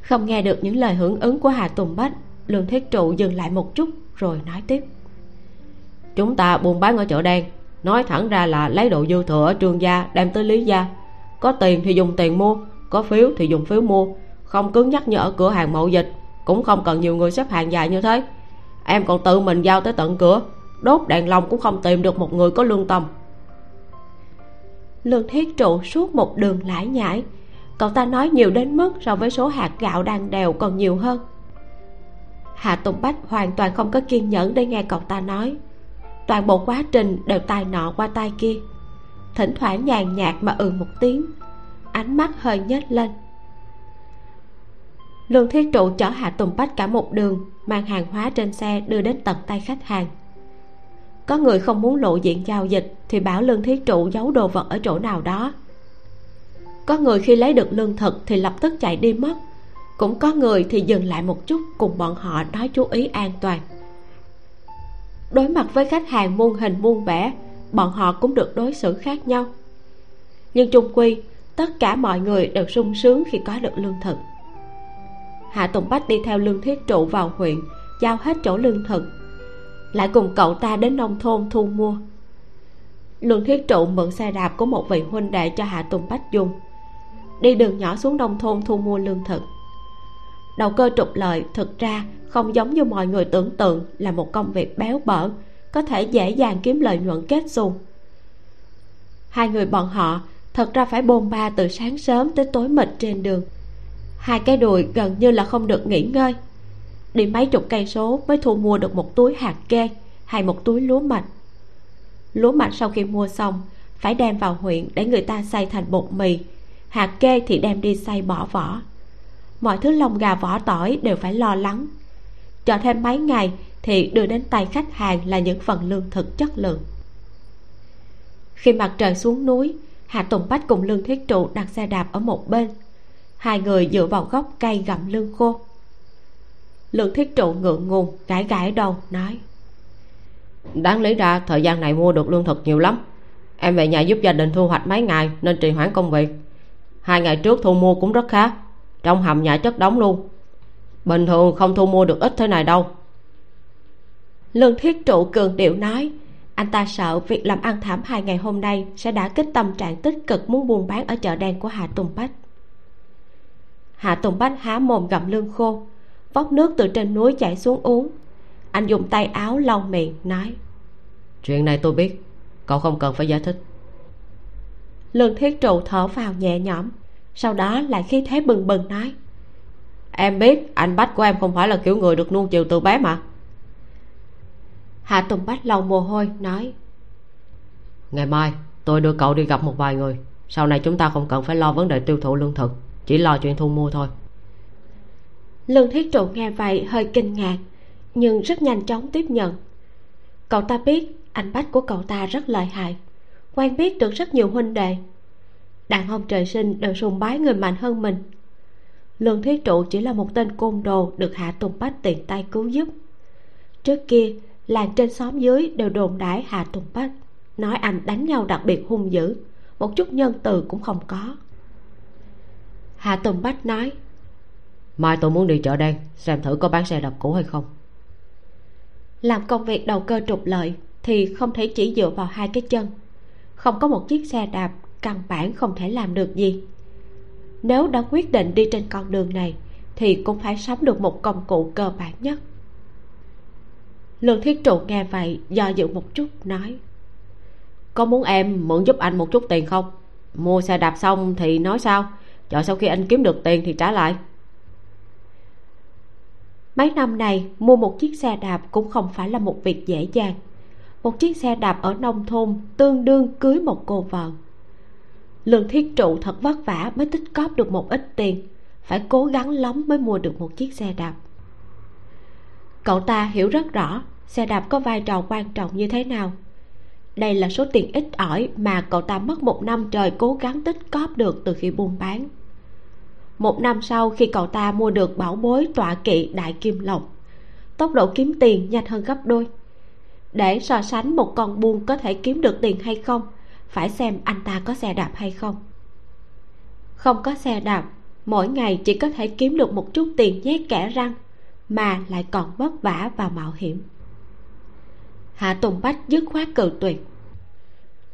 Không nghe được những lời hưởng ứng của hà tùng bách, lương thiết trụ dừng lại một chút rồi nói tiếp. Chúng ta buôn bán ở chợ đen, nói thẳng ra là lấy đồ dư thừa ở trường gia đem tới lý gia có tiền thì dùng tiền mua, có phiếu thì dùng phiếu mua. Không cứng nhắc như ở cửa hàng mậu dịch, cũng không cần nhiều người xếp hàng dài như thế. Em còn tự mình giao tới tận cửa, đốt đèn lồng cũng không tìm được một người có lương tâm. Lương thiết trụ suốt một đường lải nhải. Cậu ta nói nhiều đến mức so với số hạt gạo đang đều còn nhiều hơn. Hạ tùng bách hoàn toàn không có kiên nhẫn để nghe cậu ta nói. Toàn bộ quá trình đều tai nọ qua tai kia thỉnh thoảng nhàn nhạt mà ừ một tiếng. Ánh mắt hơi nhếch lên. Lương thiết trụ chở hạ tùng bách cả một đường, mang hàng hóa trên xe đưa đến tận tay khách hàng. Có người không muốn lộ diện giao dịch thì bảo lương thiết trụ giấu đồ vật ở chỗ nào đó. Có người khi lấy được lương thực thì lập tức chạy đi mất. Cũng có người thì dừng lại một chút cùng bọn họ nói chú ý an toàn. Đối mặt với khách hàng muôn hình muôn vẻ bọn họ cũng được đối xử khác nhau. Nhưng chung quy, tất cả mọi người đều sung sướng khi có được lương thực. Hạ tùng bách đi theo lương thiết trụ vào huyện, giao hết chỗ lương thực, lại cùng cậu ta đến nông thôn thu mua. Lương thiết trụ mượn xe đạp của một vị huynh đệ cho hạ tùng bách dùng, đi đường nhỏ xuống nông thôn thu mua lương thực. Đầu cơ trục lợi thực ra không giống như mọi người tưởng tượng là một công việc béo bở có thể dễ dàng kiếm lợi nhuận kết xù. Hai người bọn họ thật ra phải bôn ba từ sáng sớm tới tối mịt trên đường. Hai cái đùi gần như là không được nghỉ ngơi. Đi mấy chục cây số mới thu mua được một túi hạt kê hay một túi lúa mạch. Lúa mạch sau khi mua xong, phải đem vào huyện để người ta xay thành bột mì, hạt kê thì đem đi xay bỏ vỏ. Mọi thứ lông gà vỏ tỏi đều phải lo lắng. Chờ thêm mấy ngày thì đưa đến tay khách hàng là những phần lương thực chất lượng. Khi mặt trời xuống núi, hạ tùng bách cùng lương thiết trụ đặt xe đạp ở một bên. Hai người dựa vào gốc cây gặm lương khô. Lương thiết trụ ngượng ngùng, gãi gãi đầu, nói, đáng lý ra thời gian này mua được lương thực nhiều lắm. Em về nhà giúp gia đình thu hoạch mấy ngày nên trì hoãn công việc. Hai ngày trước thu mua cũng rất khá, trong hầm nhà chất đóng luôn. Bình thường không thu mua được ít thế này đâu lương thiết trụ cường điệu nói anh ta sợ việc làm ăn thảm hai ngày hôm nay sẽ đã kích tâm trạng tích cực muốn buôn bán ở chợ đen của hạ tùng bách. Hạ tùng bách há mồm gặm lương khô vóc nước từ trên núi chảy xuống uống. Anh dùng tay áo lau miệng nói chuyện này tôi biết cậu không cần phải giải thích. Lương thiết trụ thở vào nhẹ nhõm sau đó lại khí thế bừng bừng nói em biết anh bách của em không phải là kiểu người được nuông chiều từ bé mà hạ tùng bách lau mồ hôi nói. Ngày mai tôi đưa cậu đi gặp một vài người. Sau này chúng ta không cần phải lo vấn đề tiêu thụ lương thực chỉ lo chuyện thu mua thôi. Lương thiết trụ nghe vậy hơi kinh ngạc nhưng rất nhanh chóng tiếp nhận. Cậu ta biết anh bách của cậu ta rất lợi hại quen biết được rất nhiều huynh đệ. Đàn ông trời sinh đều sùng bái người mạnh hơn mình. Lương thiết trụ chỉ là một tên côn đồ được hạ tùng bách tiện tay cứu giúp. Trước kia làng trên xóm dưới đều đồn đãi hạ tùng bách nói anh đánh nhau đặc biệt hung dữ. Một chút nhân từ cũng không có. Hạ tùng bách nói mai tôi muốn đi chợ đen xem thử có bán xe đạp cũ hay không. Làm công việc đầu cơ trục lợi thì không thể chỉ dựa vào hai cái chân. Không có một chiếc xe đạp căn bản không thể làm được gì. Nếu đã quyết định đi trên con đường này thì cũng phải sắm được một công cụ cơ bản nhất lương thiết trụ nghe vậy, do dự một chút, nói, có muốn em mượn giúp anh một chút tiền không? Mua xe đạp xong thì nói sao? Chờ sau khi anh kiếm được tiền thì trả lại. Mấy năm này, mua một chiếc xe đạp cũng không phải là một việc dễ dàng. Một chiếc xe đạp ở nông thôn tương đương cưới một cô vợ. Lương thiết trụ thật vất vả mới tích cóp được một ít tiền, phải cố gắng lắm mới mua được một chiếc xe đạp cậu ta hiểu rất rõ xe đạp có vai trò quan trọng như thế nào. Đây là số tiền ít ỏi mà cậu ta mất một năm trời cố gắng tích cóp được từ khi buôn bán. Một năm sau khi cậu ta mua được bảo bối tọa kỵ đại kim lộc, tốc độ kiếm tiền nhanh hơn gấp đôi. Để so sánh một con buôn có thể kiếm được tiền hay không, phải xem anh ta có xe đạp hay không. Không có xe đạp, mỗi ngày chỉ có thể kiếm được một chút tiền nhét kẻ răng mà lại còn vất vả và mạo hiểm. Hạ tùng bách dứt khoát cự tuyệt.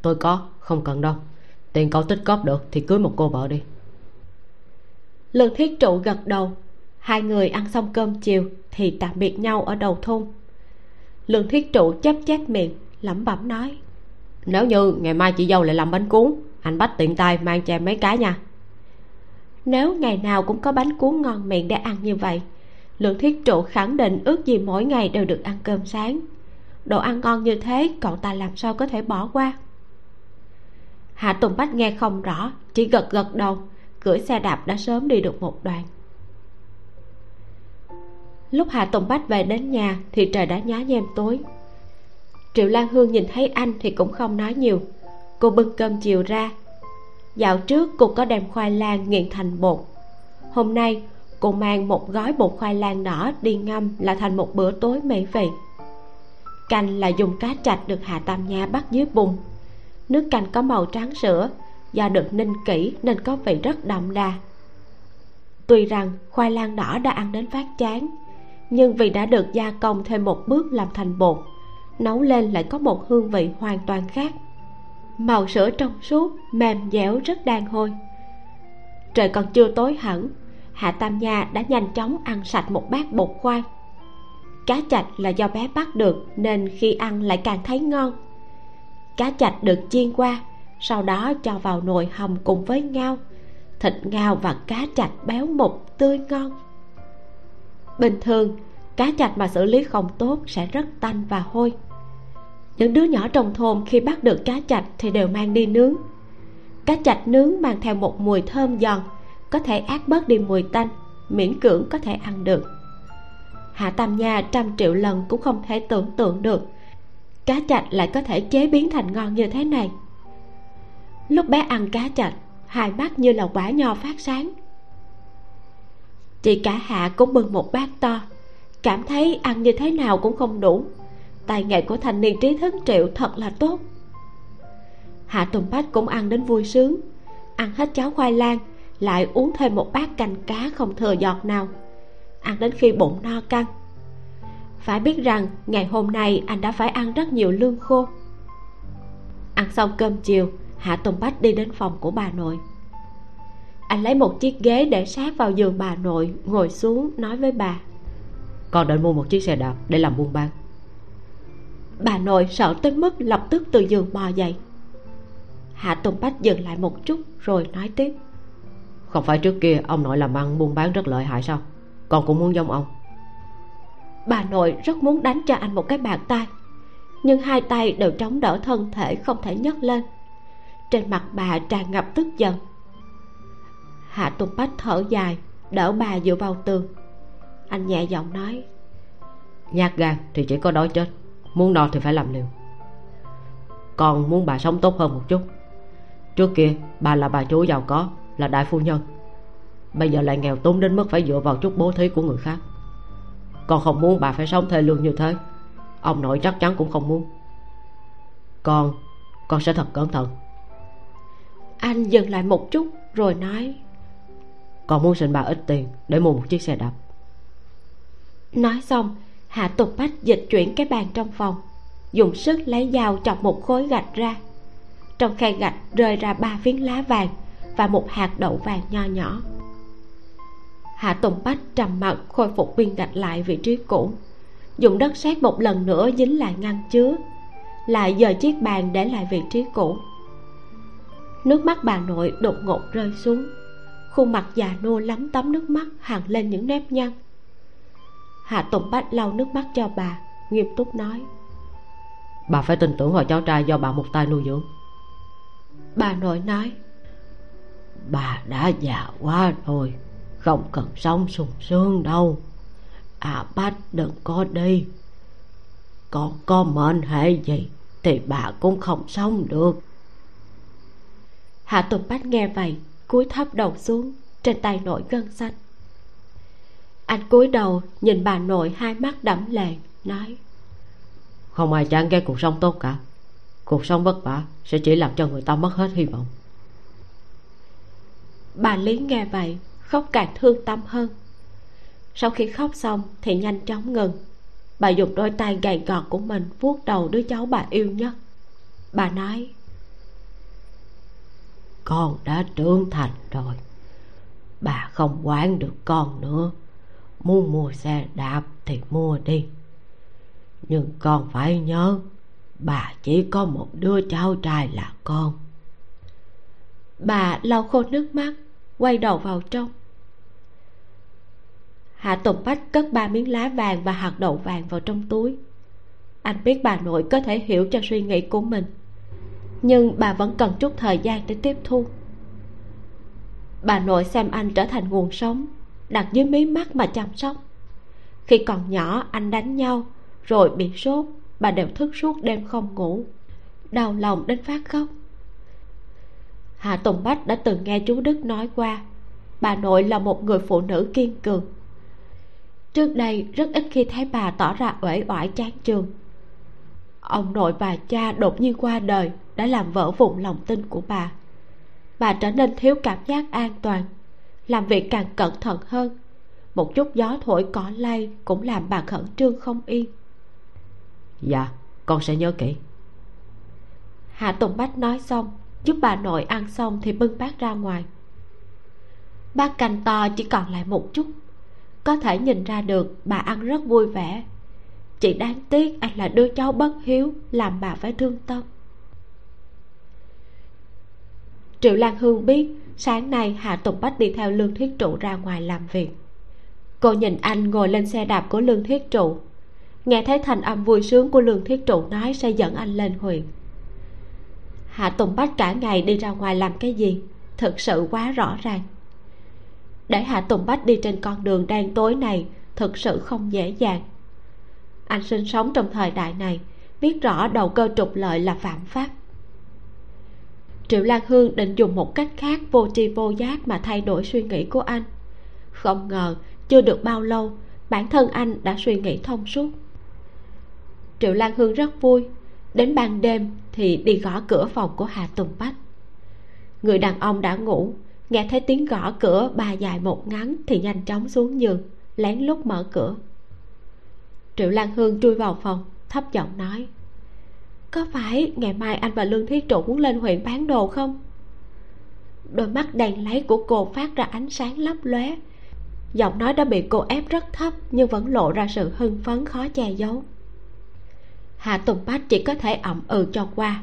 Tôi có không cần đâu. Tiền cậu tích góp được thì cưới một cô vợ đi. Lương thiết trụ gật đầu. Hai người ăn xong cơm chiều thì tạm biệt nhau ở đầu thôn. Lương thiết trụ chép chép miệng lẩm bẩm nói. Nếu như ngày mai chị dâu lại làm bánh cuốn anh bách tiện tay mang cho em mấy cái nha. Nếu ngày nào cũng có bánh cuốn ngon miệng để ăn như vậy lượng thiết trụ khẳng định ước gì mỗi ngày đều được ăn cơm sáng. Đồ ăn ngon như thế, cậu ta làm sao có thể bỏ qua? Hạ tùng bách nghe không rõ, chỉ gật gật đầu. Cưỡi xe đạp đã sớm đi được một đoạn. Lúc hạ tùng bách về đến nhà thì trời đã nhá nhem tối. Triệu lan hương nhìn thấy anh thì cũng không nói nhiều. Cô bưng cơm chiều ra. Dạo trước cô có đem khoai lang nghiền thành bột. Hôm nay cô mang một gói bột khoai lang đỏ đi ngâm là thành một bữa tối mỹ vị canh là dùng cá chạch được hạ tam nha bắt dưới bùn. Nước canh có màu trắng sữa, do được ninh kỹ nên có vị rất đậm đà. Tuy rằng khoai lang đỏ đã ăn đến phát chán, nhưng vì đã được gia công thêm một bước làm thành bột, nấu lên lại có một hương vị hoàn toàn khác. Màu sữa trong suốt, mềm dẻo rất đàn hồi trời còn chưa tối hẳn hạ tam nha đã nhanh chóng ăn sạch một bát bột khoai. Cá chạch là do bé bắt được nên khi ăn lại càng thấy ngon. Cá chạch được chiên qua, sau đó cho vào nồi hầm cùng với ngao, thịt ngao và cá chạch béo mục tươi ngon. Bình thường, cá chạch mà xử lý không tốt sẽ rất tanh và hôi. Những đứa nhỏ trong thôn khi bắt được cá chạch thì đều mang đi nướng. Cá chạch nướng mang theo một mùi thơm giòn có thể át bớt đi mùi tanh, miễn cưỡng có thể ăn được. Hạ tam nha trăm triệu lần cũng không thể tưởng tượng được cá chạch lại có thể chế biến thành ngon như thế này. Lúc bé ăn cá chạch, hai mắt như là quả nho phát sáng. Chị cả hạ cũng bưng một bát to, cảm thấy ăn như thế nào cũng không đủ. Tài nghệ của thanh niên trí thức triệu thật là tốt. Hạ tùng bách cũng ăn đến vui sướng, ăn hết cháo khoai lang lại uống thêm một bát canh cá không thừa giọt nào. Ăn đến khi bụng no căng. Phải biết rằng ngày hôm nay anh đã phải ăn rất nhiều lương khô. Ăn xong cơm chiều hạ tùng bách đi đến phòng của bà nội. Anh lấy một chiếc ghế để sát vào giường bà nội ngồi xuống nói với bà. Con định mua một chiếc xe đạp để làm buôn bán. Bà nội sợ tới mức lập tức từ giường bò dậy. Hạ tùng bách dừng lại một chút rồi nói tiếp không phải trước kia ông nội làm ăn buôn bán rất lợi hại sao? Con cũng muốn giống ông. Bà nội rất muốn đánh cho anh một cái bàn tay nhưng hai tay đều chống đỡ thân thể không thể nhấc lên. Trên mặt bà tràn ngập tức giận. Hạ tùng bách thở dài đỡ bà dựa vào tường. Anh nhẹ giọng nói nhát gan thì chỉ có đói chết muốn no thì phải làm liều. Con muốn bà sống tốt hơn một chút. Trước kia bà là bà chủ giàu có là đại phu nhân. Bây giờ lại nghèo túng đến mức phải dựa vào chút bố thí của người khác. Con không muốn bà phải sống thê lương như thế. Ông nội chắc chắn cũng không muốn. Con con sẽ thật cẩn thận. Anh dừng lại một chút rồi nói. Con muốn xin bà ít tiền để mua một chiếc xe đạp. Nói xong hạ tục bách dịch chuyển cái bàn trong phòng dùng sức lấy dao chọc một khối gạch ra. Trong khe gạch rơi ra ba phiến lá vàng và một hạt đậu vàng nho nhỏ. Hạ tùng bách trầm mặt khôi phục viên gạch lại vị trí cũ. Dùng đất sét một lần nữa dính lại ngăn chứa lại dời chiếc bàn để lại vị trí cũ. Nước mắt bà nội đột ngột rơi xuống. Khuôn mặt già nua lắm tấm nước mắt hằn lên những nếp nhăn. Hạ tùng bách lau nước mắt cho bà nghiêm túc nói. Bà phải tin tưởng vào cháu trai do bà một tay nuôi dưỡng. Bà nội nói bà đã già quá rồi không cần sống sung sướng đâu. À bách đừng có đi. Còn có mệnh hệ gì thì bà cũng không sống được. Hạ tùng bách nghe vậy cúi thấp đầu xuống trên tay nổi gân xanh. Anh cúi đầu nhìn bà nội hai mắt đẫm lệ nói không ai chán ghét cuộc sống tốt cả. Cuộc sống vất vả sẽ chỉ làm cho người ta mất hết hy vọng bà lý nghe vậy khóc càng thương tâm hơn. Sau khi khóc xong thì nhanh chóng ngừng. Bà dùng đôi tay gầy gò của mình vuốt đầu đứa cháu bà yêu nhất. Bà nói con đã trưởng thành rồi. Bà không quản được con nữa. Muốn mua xe đạp thì mua đi. Nhưng con phải nhớ bà chỉ có một đứa cháu trai là con. Bà lau khô nước mắt quay đầu vào trong. Hạ tùng bách cất ba miếng lá vàng và hạt đậu vàng vào trong túi. Anh biết bà nội có thể hiểu cho suy nghĩ của mình, nhưng bà vẫn cần chút thời gian để tiếp thu. Bà nội xem anh trở thành nguồn sống, đặt dưới mí mắt mà chăm sóc. Khi còn nhỏ, anh đánh nhau, rồi bị sốt, bà đều thức suốt đêm không ngủ, đau lòng đến phát khóc hạ tùng bách đã từng nghe chú đức nói qua. Bà nội là một người phụ nữ kiên cường. Trước đây rất ít khi thấy bà tỏ ra uể oải chán chường. Ông nội và cha đột nhiên qua đời đã làm vỡ vụn lòng tin của bà. Bà trở nên thiếu cảm giác an toàn làm việc càng cẩn thận hơn. Một chút gió thổi cỏ lay cũng làm bà khẩn trương không yên. Dạ con sẽ nhớ kỹ. Hạ tùng bách nói xong giúp bà nội ăn xong thì bưng bát ra ngoài. Bát canh to chỉ còn lại một chút. Có thể nhìn ra được bà ăn rất vui vẻ. Chỉ đáng tiếc anh là đứa cháu bất hiếu, làm bà phải thương tâm. Triệu lan hương biết sáng nay hạ tùng bách đi theo lương thiết trụ ra ngoài làm việc. Cô nhìn anh ngồi lên xe đạp của lương thiết trụ. Nghe thấy thành âm vui sướng của lương thiết trụ nói sẽ dẫn anh lên huyện hạ tùng bách cả ngày đi ra ngoài làm cái gì? Thực sự quá rõ ràng. Để hạ tùng bách đi trên con đường đen tối này, thực sự không dễ dàng. Anh sinh sống trong thời đại này, biết rõ đầu cơ trục lợi là phạm pháp. Triệu lan hương định dùng một cách khác vô tri vô giác mà thay đổi suy nghĩ của anh. Không ngờ, chưa được bao lâu, bản thân anh đã suy nghĩ thông suốt. Triệu lan hương rất vui. Đến ban đêm thì đi gõ cửa phòng của hà tùng bách. Người đàn ông đã ngủ, nghe thấy tiếng gõ cửa ba dài một ngắn thì nhanh chóng xuống giường, lén lút mở cửa. Triệu lan hương chui vào phòng, thấp giọng nói, có phải ngày mai anh và lương thiết trụ muốn lên huyện bán đồ không? Đôi mắt đèn lấy của cô phát ra ánh sáng lấp lóe. Giọng nói đã bị cô ép rất thấp nhưng vẫn lộ ra sự hưng phấn khó che giấu hạ tùng bách chỉ có thể ậm ừ cho qua.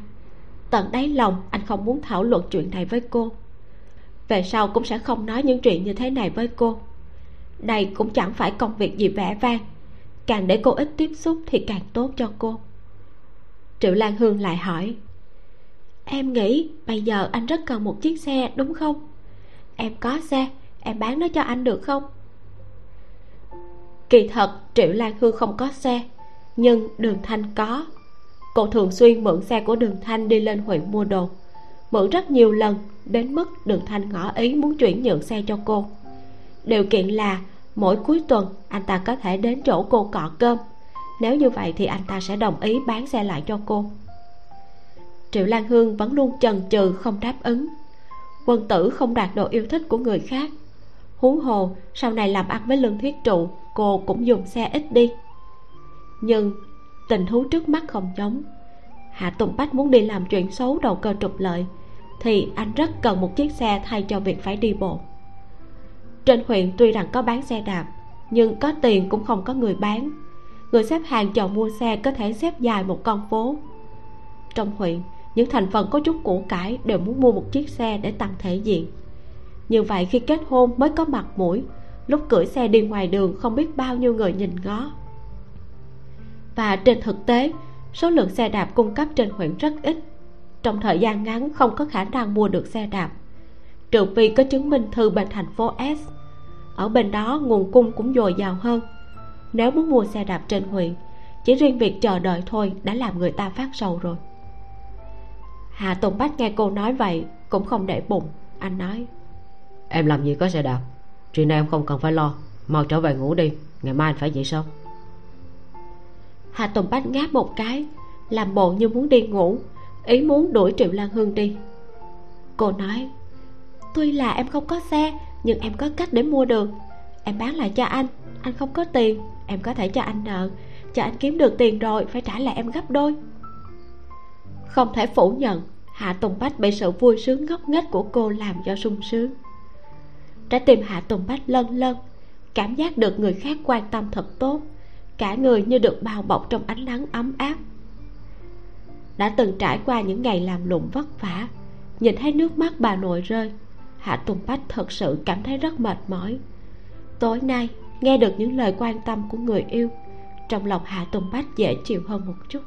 Tận đáy lòng, anh không muốn thảo luận chuyện này với cô. Về sau cũng sẽ không nói những chuyện như thế này với cô. Đây cũng chẳng phải công việc gì vẻ vang. Càng để cô ít tiếp xúc thì càng tốt cho cô. Triệu lan hương lại hỏi, em nghĩ bây giờ anh rất cần một chiếc xe, đúng không? Em có xe, em bán nó cho anh được không? Kỳ thật, triệu lan hương không có xe nhưng đường thanh có. Cô thường xuyên mượn xe của đường thanh đi lên huyện mua đồ. Mượn rất nhiều lần, đến mức đường thanh ngỏ ý muốn chuyển nhượng xe cho cô. Điều kiện là, mỗi cuối tuần, anh ta có thể đến chỗ cô cọ cơm. Nếu như vậy thì anh ta sẽ đồng ý bán xe lại cho cô. Triệu lan hương vẫn luôn chần chừ, không đáp ứng. Quân tử không đạt độ yêu thích của người khác. Huống hồ, sau này làm ăn với lương thiết trụ, cô cũng dùng xe ít đi nhưng tình huống trước mắt không giống. Hạ tùng bách muốn đi làm chuyện xấu đầu cơ trục lợi, thì anh rất cần một chiếc xe thay cho việc phải đi bộ. Trên huyện tuy rằng có bán xe đạp, nhưng có tiền cũng không có người bán. Người xếp hàng chờ mua xe có thể xếp dài một con phố. Trong huyện, những thành phần có chút củ cải đều muốn mua một chiếc xe để tăng thể diện. Như vậy khi kết hôn mới có mặt mũi, lúc cưỡi xe đi ngoài đường không biết bao nhiêu người nhìn ngó và trên thực tế, số lượng xe đạp cung cấp trên huyện rất ít. Trong thời gian ngắn, không có khả năng mua được xe đạp. Trừ phi có chứng minh thư bên thành phố S. Ở bên đó, nguồn cung cũng dồi dào hơn. Nếu muốn mua xe đạp trên huyện, chỉ riêng việc chờ đợi thôi đã làm người ta phát sầu rồi. Hà tùng bách nghe cô nói vậy, cũng không để bụng. Anh nói, em làm gì có xe đạp? Chuyện này em không cần phải lo. Mau trở về ngủ đi. Ngày mai anh phải dậy sớm hà tùng bách ngáp một cái, làm bộ như muốn đi ngủ, ý muốn đuổi triệu lan hương đi. Cô nói, tuy là em không có xe, nhưng em có cách để mua được. Em bán lại cho anh anh không có tiền, em có thể cho anh nợ. Cho anh kiếm được tiền rồi, phải trả lại em gấp đôi. Không thể phủ nhận hạ tùng bách bị sự vui sướng ngốc nghếch của cô làm cho sung sướng. Trái tim hạ tùng bách lân lân cảm giác được người khác quan tâm thật tốt cả người như được bao bọc trong ánh nắng ấm áp. Đã từng trải qua những ngày làm lụng vất vả nhìn thấy nước mắt bà nội rơi hạ tùng bách thật sự cảm thấy rất mệt mỏi. Tối nay nghe được những lời quan tâm của người yêu trong lòng hạ tùng bách dễ chịu hơn một chút.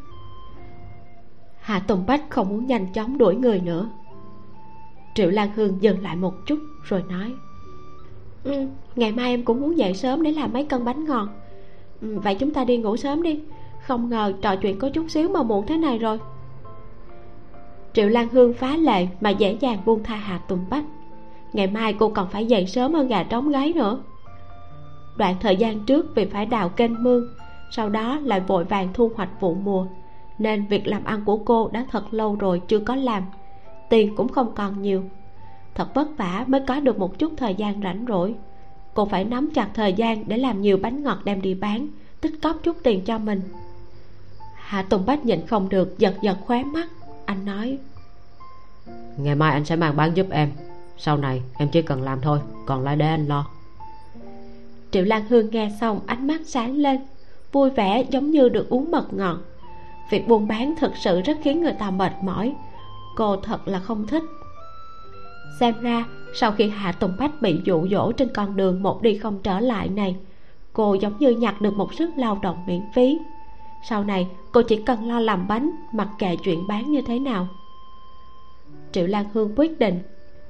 Hạ tùng bách không muốn nhanh chóng đuổi người nữa. Triệu lan hương dừng lại một chút rồi nói ừ, ngày mai em cũng muốn dậy sớm để làm mấy cân bánh ngọt. Ừ, vậy chúng ta đi ngủ sớm đi. Không ngờ trò chuyện có chút xíu mà muộn thế này rồi. Triệu lan hương phá lệ mà dễ dàng buông tha hạ tùng bách. Ngày mai cô còn phải dậy sớm hơn gà trống gáy nữa. Đoạn thời gian trước vì phải đào kênh mương, sau đó lại vội vàng thu hoạch vụ mùa, nên việc làm ăn của cô đã thật lâu rồi chưa có làm, tiền cũng không còn nhiều. Thật vất vả mới có được một chút thời gian rảnh rỗi cô phải nắm chặt thời gian để làm nhiều bánh ngọt đem đi bán tích cóp chút tiền cho mình. Hạ tùng bách nhịn không được giật giật khóe mắt. Anh nói ngày mai anh sẽ mang bán giúp em. Sau này em chỉ cần làm thôi còn lại để anh lo. Triệu lan hương nghe xong ánh mắt sáng lên vui vẻ giống như được uống mật ngọt. Việc buôn bán thực sự rất khiến người ta mệt mỏi. Cô thật là không thích xem ra, sau khi hạ tùng bách bị dụ dỗ trên con đường một đi không trở lại này, cô giống như nhặt được một sức lao động miễn phí. Sau này, cô chỉ cần lo làm bánh, mặc kệ chuyện bán như thế nào. Triệu lan hương quyết định,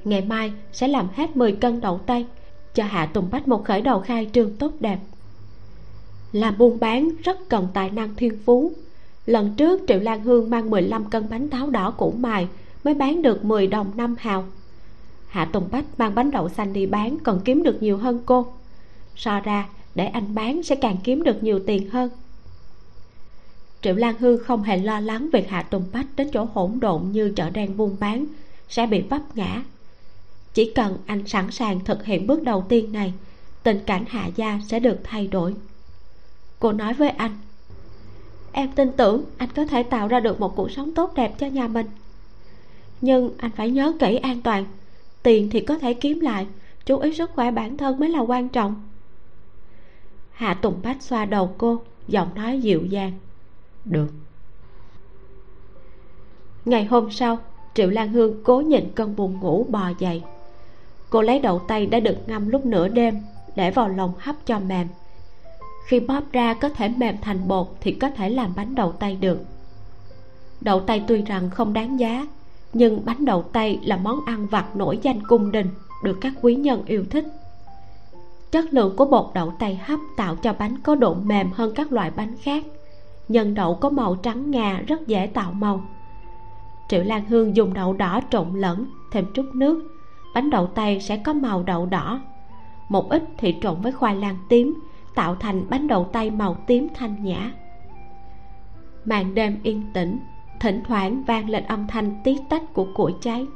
ngày mai sẽ làm hết 10 cân đậu tây, cho hạ tùng bách một khởi đầu khai trương tốt đẹp. Làm buôn bán rất cần tài năng thiên phú. Lần trước, triệu lan hương mang 15 cân bánh táo đỏ củ mài, mới bán được 10 đồng năm hào hạ tùng bách mang bánh đậu xanh đi bán còn kiếm được nhiều hơn cô. So ra, để anh bán sẽ càng kiếm được nhiều tiền hơn. Triệu lan hương không hề lo lắng việc hạ tùng bách đến chỗ hỗn độn như chợ đen buôn bán, sẽ bị vấp ngã. Chỉ cần anh sẵn sàng thực hiện bước đầu tiên này, tình cảnh hạ gia sẽ được thay đổi. Cô nói với anh, em tin tưởng anh có thể tạo ra được một cuộc sống tốt đẹp cho nhà mình. Nhưng anh phải nhớ kỹ an toàn tiền thì có thể kiếm lại chú ý sức khỏe bản thân mới là quan trọng. Hạ tùng bách xoa đầu cô giọng nói dịu dàng. Được. Ngày hôm sau triệu lan hương cố nhịn cơn buồn ngủ bò dậy. Cô lấy đậu tây đã được ngâm lúc nửa đêm để vào lòng hấp cho mềm. Khi bóp ra có thể mềm thành bột thì có thể làm bánh đậu tây được. Đậu tây tuy rằng không đáng giá nhưng bánh đậu tây là món ăn vặt nổi danh cung đình, được các quý nhân yêu thích. Chất lượng của bột đậu tây hấp tạo cho bánh có độ mềm hơn các loại bánh khác. Nhân đậu có màu trắng ngà rất dễ tạo màu. Triệu lan hương dùng đậu đỏ trộn lẫn, thêm chút nước. Bánh đậu tây sẽ có màu đậu đỏ. Một ít thì trộn với khoai lang tím, tạo thành bánh đậu tây màu tím thanh nhã. Màn đêm yên tĩnh thỉnh thoảng vang lên âm thanh tí tách của củi cháy.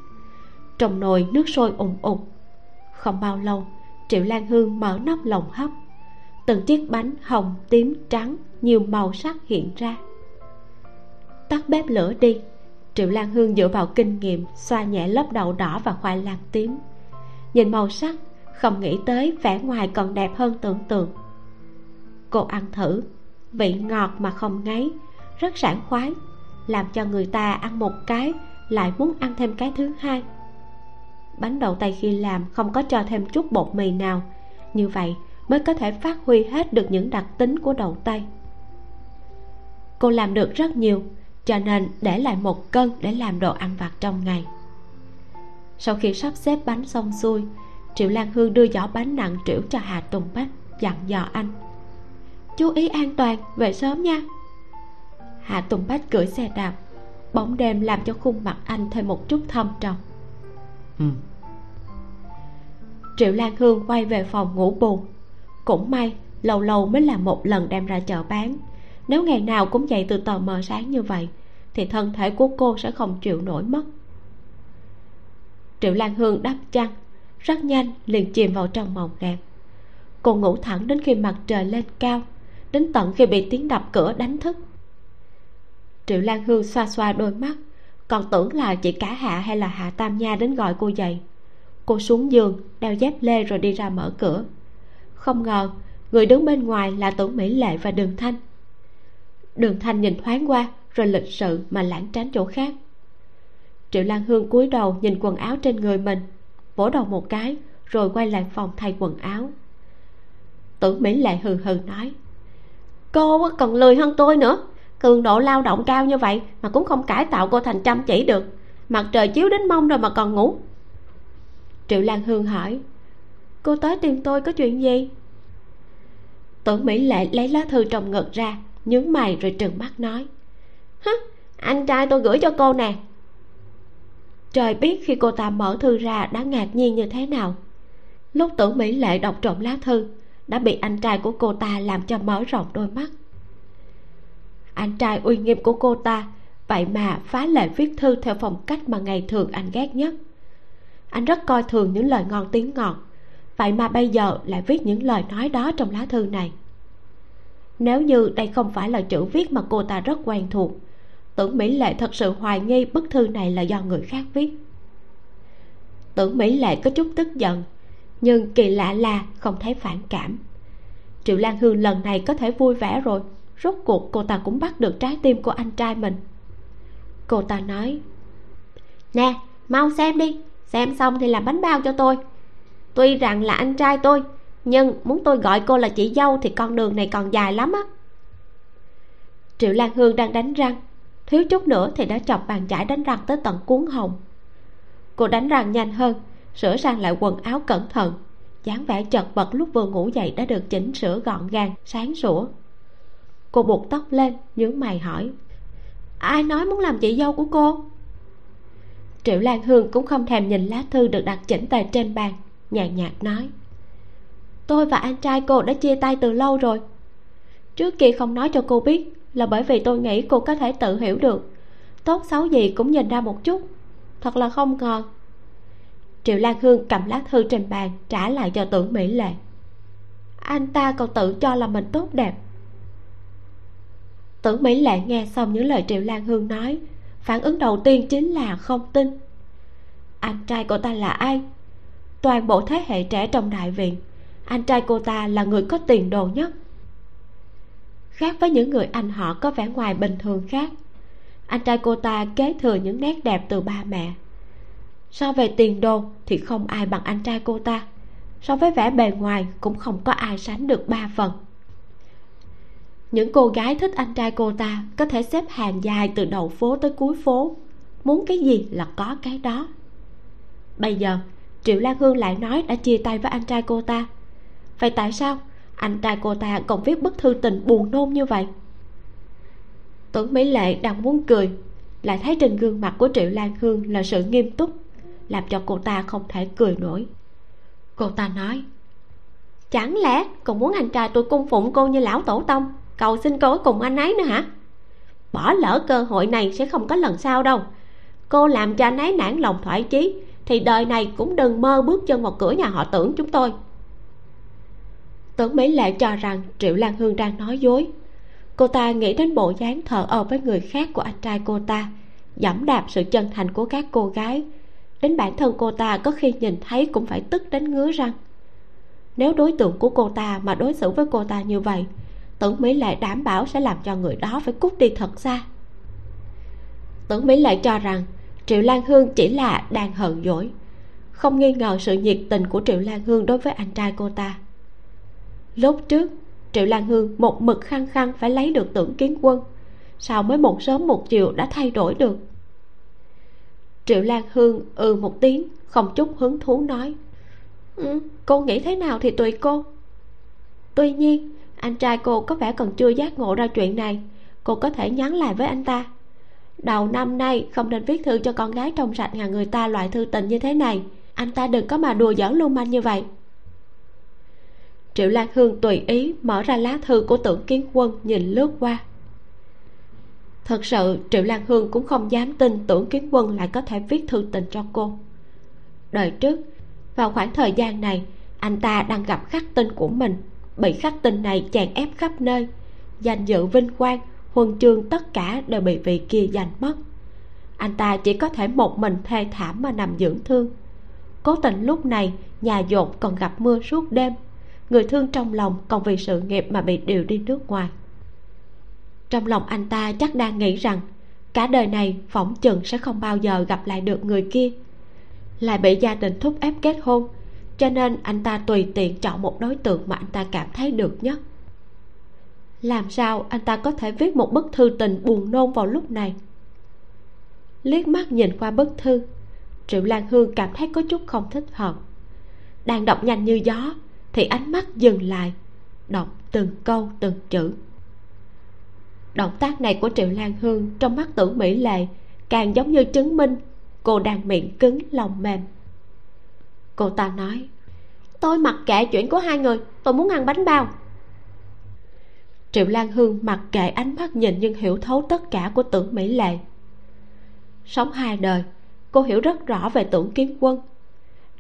Trong nồi nước sôi ùng ục không bao lâu, triệu lan hương mở nắp lồng hấp. Từng chiếc bánh hồng, tím, trắng, nhiều màu sắc hiện ra. Tắt bếp lửa đi. Triệu lan hương dựa vào kinh nghiệm xoa nhẹ lớp đậu đỏ và khoai lang tím. Nhìn màu sắc, không nghĩ tới vẻ ngoài còn đẹp hơn tưởng tượng. Cô ăn thử. Vị ngọt mà không ngấy, rất sảng khoái làm cho người ta ăn một cái, lại muốn ăn thêm cái thứ hai. Bánh đậu tây khi làm không có cho thêm chút bột mì nào. Như vậy mới có thể phát huy hết được những đặc tính của đậu tây. Cô làm được rất nhiều, cho nên để lại một cân để làm đồ ăn vặt trong ngày. Sau khi sắp xếp bánh xong xuôi, triệu lan hương đưa giỏ bánh nặng trĩu cho hà tùng bách dặn dò anh. Chú ý an toàn, về sớm nha hạ tùng bách cưỡi xe đạp bóng đêm làm cho khuôn mặt anh thêm một chút thâm trầm. Ừ. triệu lan hương quay về phòng ngủ bù cũng may lâu lâu mới làm một lần đem ra chợ bán. Nếu ngày nào cũng dậy từ tờ mờ sáng như vậy thì thân thể của cô sẽ không chịu nổi mất. Triệu lan hương đắp chăn rất nhanh liền chìm vào trong mộng đẹp cô ngủ thẳng đến khi mặt trời lên cao đến tận khi bị tiếng đập cửa đánh thức triệu lan hương xoa xoa đôi mắt. Còn tưởng là chị cả hạ hay là hạ tam nha đến gọi cô dậy. Cô xuống giường, đeo dép lê rồi đi ra mở cửa. Không ngờ, người đứng bên ngoài là tưởng mỹ lệ và đường thanh. Đường thanh nhìn thoáng qua, rồi lịch sự mà lãng tránh chỗ khác. Triệu lan hương cúi đầu nhìn quần áo trên người mình, vỗ đầu một cái, rồi quay lại phòng thay quần áo. Tưởng mỹ lệ hừ hừ nói, cô còn lười hơn tôi nữa cường độ lao động cao như vậy mà cũng không cải tạo cô thành chăm chỉ được. Mặt trời chiếu đến mông rồi mà còn ngủ. Triệu lan hương hỏi, cô tới tìm tôi có chuyện gì? Tưởng mỹ lệ lấy lá thư trong ngực ra, nhướng mày rồi trừng mắt nói, hứ, anh trai tôi gửi cho cô nè. Trời biết khi cô ta mở thư ra đã ngạc nhiên như thế nào. Lúc tưởng mỹ lệ đọc trộm lá thư, đã bị anh trai của cô ta làm cho mở rộng đôi mắt anh trai uy nghiêm của cô ta. Vậy mà phá lệ viết thư theo phong cách mà ngày thường anh ghét nhất. Anh rất coi thường những lời ngon tiếng ngọt. Vậy mà bây giờ lại viết những lời nói đó trong lá thư này. Nếu như đây không phải là chữ viết mà cô ta rất quen thuộc, tưởng mỹ lệ thật sự hoài nghi bức thư này là do người khác viết. Tưởng mỹ lệ có chút tức giận, nhưng kỳ lạ là không thấy phản cảm. Triệu lan hương lần này có thể vui vẻ rồi rốt cuộc cô ta cũng bắt được trái tim của anh trai mình. Cô ta nói, nè, mau xem đi, xem xong thì làm bánh bao cho tôi. Tuy rằng là anh trai tôi, nhưng muốn tôi gọi cô là chị dâu thì con đường này còn dài lắm á. Triệu lan hương đang đánh răng, thiếu chút nữa thì đã chọc bàn chải đánh răng tới tận cuốn hồng. Cô đánh răng nhanh hơn, sửa sang lại quần áo cẩn thận, dáng vẻ chật vật lúc vừa ngủ dậy đã được chỉnh sửa gọn gàng, sáng sủa cô buộc tóc lên, nhướng mày hỏi. Ai nói muốn làm chị dâu của cô? Triệu lan hương cũng không thèm nhìn lá thư được đặt chỉnh tề trên bàn, nhàn nhạt nói. Tôi và anh trai cô đã chia tay từ lâu rồi. Trước kia không nói cho cô biết là bởi vì tôi nghĩ cô có thể tự hiểu được. Tốt xấu gì cũng nhìn ra một chút. Thật là không ngờ. Triệu lan hương cầm lá thư trên bàn, trả lại cho tưởng mỹ lệ. Anh ta còn tự cho là mình tốt đẹp tưởng mỹ lệ nghe xong những lời triệu lan hương nói. Phản ứng đầu tiên chính là không tin. Anh trai cô ta là ai? Toàn bộ thế hệ trẻ trong đại viện, anh trai cô ta là người có tiền đồ nhất. Khác với những người anh họ có vẻ ngoài bình thường khác, anh trai cô ta kế thừa những nét đẹp từ ba mẹ. So về tiền đồ thì không ai bằng anh trai cô ta. So với vẻ bề ngoài cũng không có ai sánh được ba phần những cô gái thích anh trai cô ta có thể xếp hàng dài từ đầu phố tới cuối phố. Muốn cái gì là có cái đó. Bây giờ, triệu lan hương lại nói đã chia tay với anh trai cô ta. Vậy tại sao anh trai cô ta còn viết bức thư tình buồn nôn như vậy? Tưởng mỹ lệ đang muốn cười, lại thấy trên gương mặt của triệu lan hương là sự nghiêm túc, làm cho cô ta không thể cười nổi. Cô ta nói, chẳng lẽ còn muốn anh trai tôi cung phụng cô như lão tổ tông? Cầu xin cô cùng anh ấy nữa hả? Bỏ lỡ cơ hội này sẽ không có lần sau đâu. Cô làm cho anh ấy nản lòng thoải chí, thì đời này cũng đừng mơ bước chân vào cửa nhà họ tưởng chúng tôi. Tưởng mỹ lệ cho rằng triệu lan hương đang nói dối. Cô ta nghĩ đến bộ dáng thờ ơ với người khác của anh trai cô ta, dẫm đạp sự chân thành của các cô gái. Đến bản thân cô ta có khi nhìn thấy cũng phải tức đến ngứa răng. Nếu đối tượng của cô ta mà đối xử với cô ta như vậy tưởng mỹ lệ đảm bảo sẽ làm cho người đó phải cút đi thật xa. Tưởng mỹ lệ cho rằng triệu lan hương chỉ là đang hờn dỗi. Không nghi ngờ sự nhiệt tình của triệu lan hương đối với anh trai cô ta. Lúc trước triệu lan hương một mực khăng khăng phải lấy được tưởng kiến quân. Sao mới một sớm một chiều đã thay đổi được? Triệu lan hương ừ một tiếng không chút hứng thú nói ừ, cô nghĩ thế nào thì tùy cô. Tuy nhiên anh trai cô có vẻ còn chưa giác ngộ ra chuyện này. Cô có thể nhắn lại với anh ta. Đầu năm nay, không nên viết thư cho con gái trong sạch nhà người ta loại thư tình như thế này. Anh ta đừng có mà đùa giỡn lưu manh như vậy. Triệu lan hương tùy ý mở ra lá thư của tưởng kiến quân nhìn lướt qua. Thật sự, triệu lan hương cũng không dám tin tưởng kiến quân lại có thể viết thư tình cho cô. Đời trước, vào khoảng thời gian này, anh ta đang gặp khắc tinh của mình bị khắc tinh này chèn ép khắp nơi. Danh dự vinh quang, huân chương tất cả đều bị vị kia giành mất. Anh ta chỉ có thể một mình thê thảm mà nằm dưỡng thương. Cố tình lúc này, nhà dột còn gặp mưa suốt đêm. Người thương trong lòng còn vì sự nghiệp mà bị điều đi nước ngoài. Trong lòng anh ta chắc đang nghĩ rằng, cả đời này phỏng chừng sẽ không bao giờ gặp lại được người kia. Lại bị gia đình thúc ép kết hôn cho nên anh ta tùy tiện chọn một đối tượng mà anh ta cảm thấy được nhất làm sao anh ta có thể viết một bức thư tình buồn nôn vào lúc này? Liếc mắt nhìn qua bức thư, triệu lan hương cảm thấy có chút không thích hợp. Đang đọc nhanh như gió, thì ánh mắt dừng lại, đọc từng câu, từng chữ. Động tác này của triệu lan hương trong mắt tưởng mỹ lệ càng giống như chứng minh cô đang miệng cứng lòng mềm cô ta nói, tôi mặc kệ chuyện của hai người, tôi muốn ăn bánh bao. Triệu lan hương mặc kệ ánh mắt nhìn nhưng hiểu thấu tất cả của tưởng mỹ lệ. Sống hai đời, cô hiểu rất rõ về tưởng kiếm quân.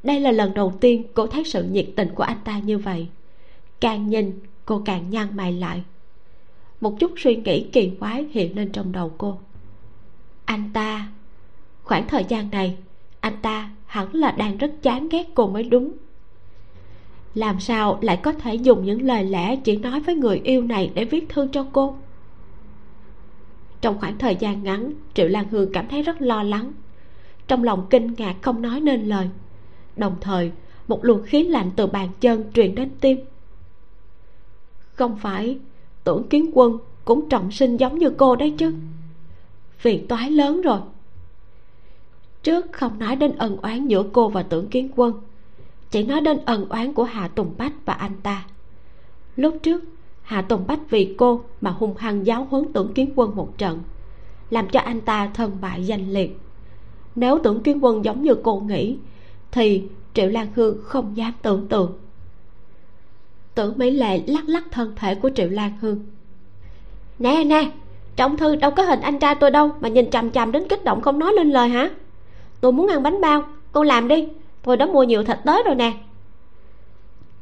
Đây là lần đầu tiên cô thấy sự nhiệt tình của anh ta như vậy. Càng nhìn, cô càng nhăn mày lại. Một chút suy nghĩ kỳ quái hiện lên trong đầu cô. Anh ta, khoảng thời gian này, anh ta hẳn là đang rất chán ghét cô mới đúng. Làm sao lại có thể dùng những lời lẽ chỉ nói với người yêu này để viết thư cho cô? Trong khoảng thời gian ngắn, triệu lan hương cảm thấy rất lo lắng. Trong lòng kinh ngạc không nói nên lời. Đồng thời, một luồng khí lạnh từ bàn chân truyền đến tim. Không phải, tưởng kiến quân cũng trọng sinh giống như cô đấy chứ. Phiền toái lớn rồi trước không nói đến ân oán giữa cô và tưởng kiến quân. Chỉ nói đến ân oán của hạ tùng bách và anh ta. Lúc trước, hạ tùng bách vì cô mà hung hăng giáo huấn tưởng kiến quân một trận, làm cho anh ta thân bại danh liệt. Nếu tưởng kiến quân giống như cô nghĩ, thì triệu lan hương không dám tưởng tượng. Tưởng mỹ lệ lắc lắc thân thể của triệu lan hương. Nè nè, trong thư đâu có hình anh trai tôi đâu mà nhìn chằm chằm đến kích động không nói lên lời hả? Tôi muốn ăn bánh bao. Cô làm đi. Tôi đã mua nhiều thịt tới rồi nè.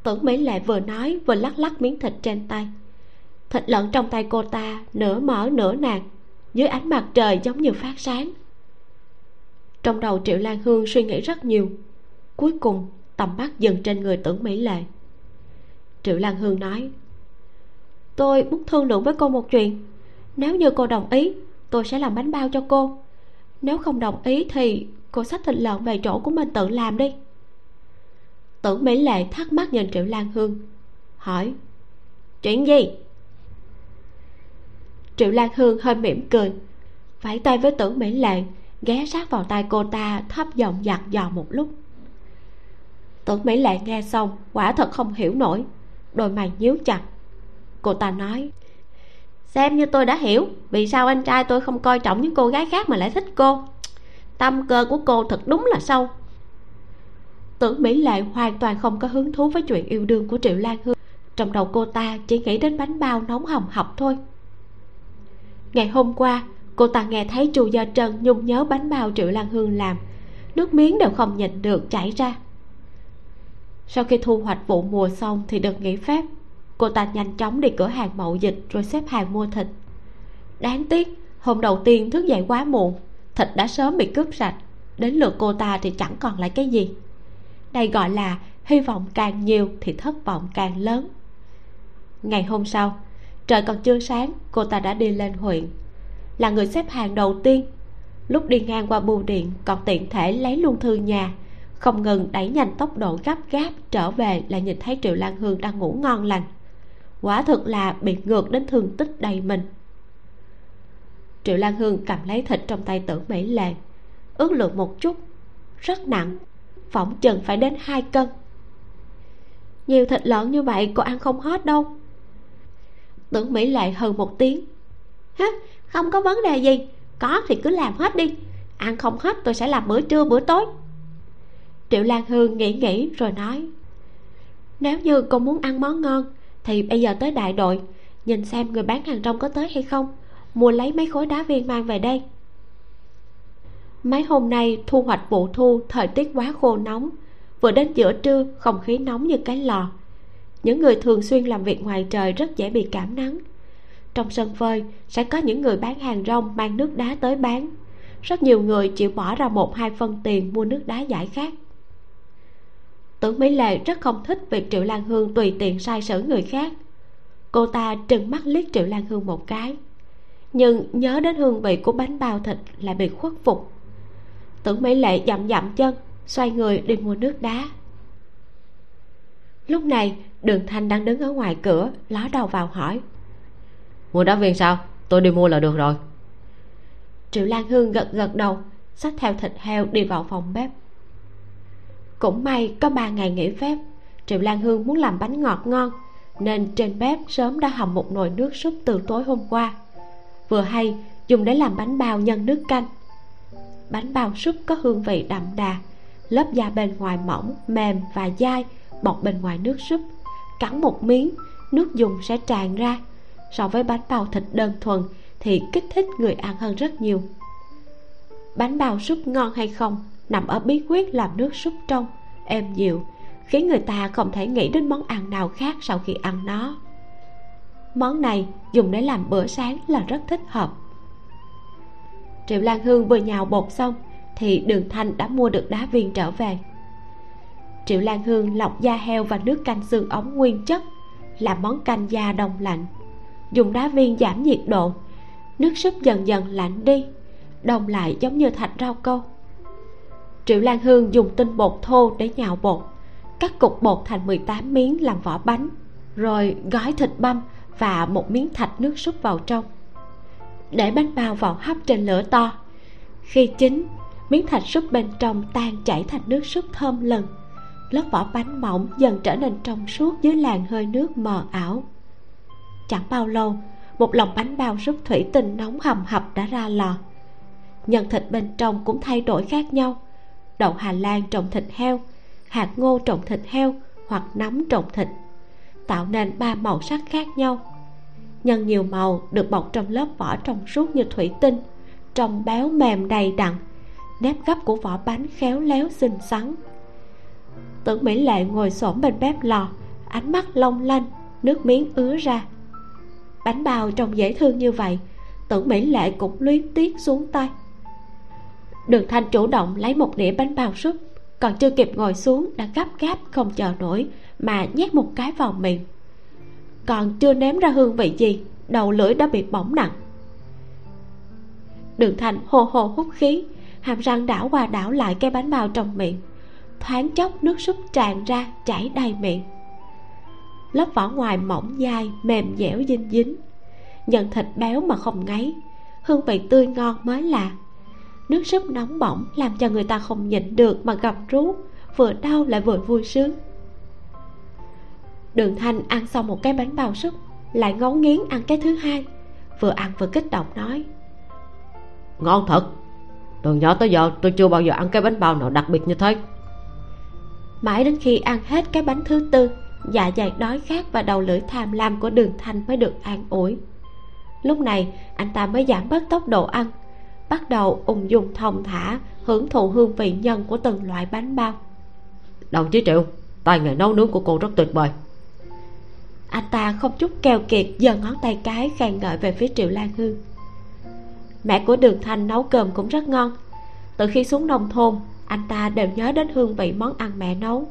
Tưởng mỹ lệ vừa nói, vừa lắc lắc miếng thịt trên tay. Thịt lợn trong tay cô ta, nửa mỡ, nửa nạc, dưới ánh mặt trời giống như phát sáng. Trong đầu triệu lan hương suy nghĩ rất nhiều. Cuối cùng, tầm mắt dừng trên người tưởng mỹ lệ triệu lan hương nói, tôi muốn thương lượng với cô một chuyện. Nếu như cô đồng ý, tôi sẽ làm bánh bao cho cô. Nếu không đồng ý thì cô xách thịt lợn về chỗ của mình tự làm đi. Tưởng mỹ lệ thắc mắc nhìn triệu lan hương, hỏi, chuyện gì? Triệu lan hương hơi mỉm cười, vẫy tay với tưởng mỹ lệ, ghé sát vào tay cô ta thấp giọng dặn dò một lúc. Tưởng mỹ lệ nghe xong, quả thật không hiểu nổi, đôi mày nhíu chặt. Cô ta nói, xem như tôi đã hiểu, vì sao anh trai tôi không coi trọng những cô gái khác mà lại thích cô? Tâm cơ của cô thật đúng là sâu. Tưởng mỹ lệ hoàn toàn không có hứng thú với chuyện yêu đương của triệu lan hương. Trong đầu cô ta chỉ nghĩ đến bánh bao nóng hồng học thôi. Ngày hôm qua, cô ta nghe thấy chu gia trân nhung nhớ bánh bao triệu lan hương làm. Nước miếng đều không nhịn được chảy ra. Sau khi thu hoạch vụ mùa xong thì được nghỉ phép, cô ta nhanh chóng đi cửa hàng mậu dịch rồi xếp hàng mua thịt. Đáng tiếc, hôm đầu tiên thức dậy quá muộn thịt đã sớm bị cướp sạch, đến lượt cô ta thì chẳng còn lại cái gì. Đây gọi là hy vọng càng nhiều thì thất vọng càng lớn. Ngày hôm sau, trời còn chưa sáng, cô ta đã đi lên huyện. Là người xếp hàng đầu tiên. Lúc đi ngang qua bưu điện, còn tiện thể lấy luôn thư nhà. Không ngừng đẩy nhanh tốc độ gấp gáp trở về lại nhìn thấy triệu lan hương đang ngủ ngon lành. Quả thực là bị ngược đến thương tích đầy mình triệu lan hương cầm lấy thịt trong tay tưởng mỹ lệ ước lượng một chút, rất nặng, phỏng chừng phải đến hai cân. Nhiều thịt lợn như vậy cô ăn không hết đâu. Tưởng mỹ lệ hừ một tiếng. Hả không có vấn đề gì, có thì cứ làm hết đi. Ăn không hết tôi sẽ làm bữa trưa bữa tối. Triệu lan hương nghĩ nghĩ rồi nói, nếu như cô muốn ăn món ngon thì bây giờ tới đại đội, nhìn xem người bán hàng rong có tới hay không mua lấy mấy khối đá viên mang về đây. Mấy hôm nay thu hoạch vụ thu, thời tiết quá khô nóng. Vừa đến giữa trưa, không khí nóng như cái lò. Những người thường xuyên làm việc ngoài trời rất dễ bị cảm nắng. Trong sân phơi, sẽ có những người bán hàng rong mang nước đá tới bán. Rất nhiều người chịu bỏ ra một, hai phân tiền mua nước đá giải khát. Tưởng mỹ lệ rất không thích việc triệu lan hương tùy tiện sai sử người khác. Cô ta trừng mắt liếc triệu lan hương một cái nhưng nhớ đến hương vị của bánh bao thịt lại bị khuất phục. Tưởng mỹ lệ dậm dậm chân xoay người đi mua nước đá. Lúc này đường thanh đang đứng ở ngoài cửa ló đầu vào hỏi. Mua đá viên sao? Tôi đi mua là được rồi. Triệu lan hương gật gật đầu xách theo thịt heo đi vào phòng bếp. Cũng may có ba ngày nghỉ phép triệu lan hương muốn làm bánh ngọt ngon nên trên bếp sớm đã hầm một nồi nước súp từ tối hôm qua vừa hay, dùng để làm bánh bao nhân nước canh. Bánh bao súp có hương vị đậm đà, lớp da bên ngoài mỏng, mềm và dai, bọc bên ngoài nước súp. Cắn một miếng, nước dùng sẽ tràn ra. So với bánh bao thịt đơn thuần thì kích thích người ăn hơn rất nhiều. Bánh bao súp ngon hay không nằm ở bí quyết làm nước súp trong, êm dịu, khiến người ta không thể nghĩ đến món ăn nào khác sau khi ăn nó món này dùng để làm bữa sáng là rất thích hợp. Triệu lan hương vừa nhào bột xong thì đường thanh đã mua được đá viên trở về. Triệu lan hương lọc da heo và nước canh xương ống nguyên chất làm món canh da đông lạnh. Dùng đá viên giảm nhiệt độ, nước súp dần dần lạnh đi, đông lại giống như thạch rau câu. Triệu lan hương dùng tinh bột thô để nhào bột, cắt cục bột thành 18 miếng làm vỏ bánh, rồi gói thịt băm và một miếng thạch nước súp vào trong. Để bánh bao vào hấp trên lửa to. Khi chín, miếng thạch súp bên trong tan chảy thành nước súp thơm lừng lớp vỏ bánh mỏng dần trở nên trong suốt dưới làn hơi nước mờ ảo. Chẳng bao lâu, một lòng bánh bao súp thủy tinh nóng hầm hập đã ra lò. Nhân thịt bên trong cũng thay đổi khác nhau. Đậu hà lan trồng thịt heo, hạt ngô trồng thịt heo hoặc nấm trồng thịt tạo nên ba màu sắc khác nhau. Nhân nhiều màu được bọc trong lớp vỏ trong suốt như thủy tinh, trong béo mềm đầy đặn, nếp gấp của vỏ bánh khéo léo xinh xắn. Tưởng mỹ lệ ngồi xổm bên bếp lò, ánh mắt long lanh, nước miếng ứa ra. Bánh bao trông dễ thương như vậy, tưởng mỹ lệ cũng luyến tiếc xuống tay. Đường thanh chủ động lấy một đĩa bánh bao súp, còn chưa kịp ngồi xuống đã gấp gáp không chờ nổi mà nhét một cái vào miệng. Còn chưa nếm ra hương vị gì, đầu lưỡi đã bị bỏng nặng. Đường thành hô hô hút khí, hàm răng đảo qua đảo lại cái bánh bao trong miệng. Thoáng chốc nước súp tràn ra, chảy đầy miệng. Lớp vỏ ngoài mỏng dai, mềm dẻo dinh dính. Nhận thịt béo mà không ngấy. Hương vị tươi ngon mới lạ. Nước súp nóng bỏng làm cho người ta không nhịn được mà gầm rú, vừa đau lại vừa vui sướng đường thanh ăn xong một cái bánh bao súp lại ngấu nghiến ăn cái thứ hai vừa ăn vừa kích động nói. Ngon thật. Từ nhỏ tới giờ tôi chưa bao giờ ăn cái bánh bao nào đặc biệt như thế. Mãi đến khi ăn hết cái bánh thứ tư dạ dày đói khát và đầu lưỡi tham lam của đường thanh mới được an ủi. Lúc này anh ta mới giảm bớt tốc độ ăn bắt đầu ung dung thong thả hưởng thụ hương vị nhân của từng loại bánh bao. Đồng chí triệu tài nghề nấu nướng của cô rất tuyệt vời anh ta không chút keo kiệt giơ ngón tay cái khen ngợi về phía triệu lan hương. Mẹ của đường thanh nấu cơm cũng rất ngon. Từ khi xuống nông thôn, anh ta đều nhớ đến hương vị món ăn mẹ nấu.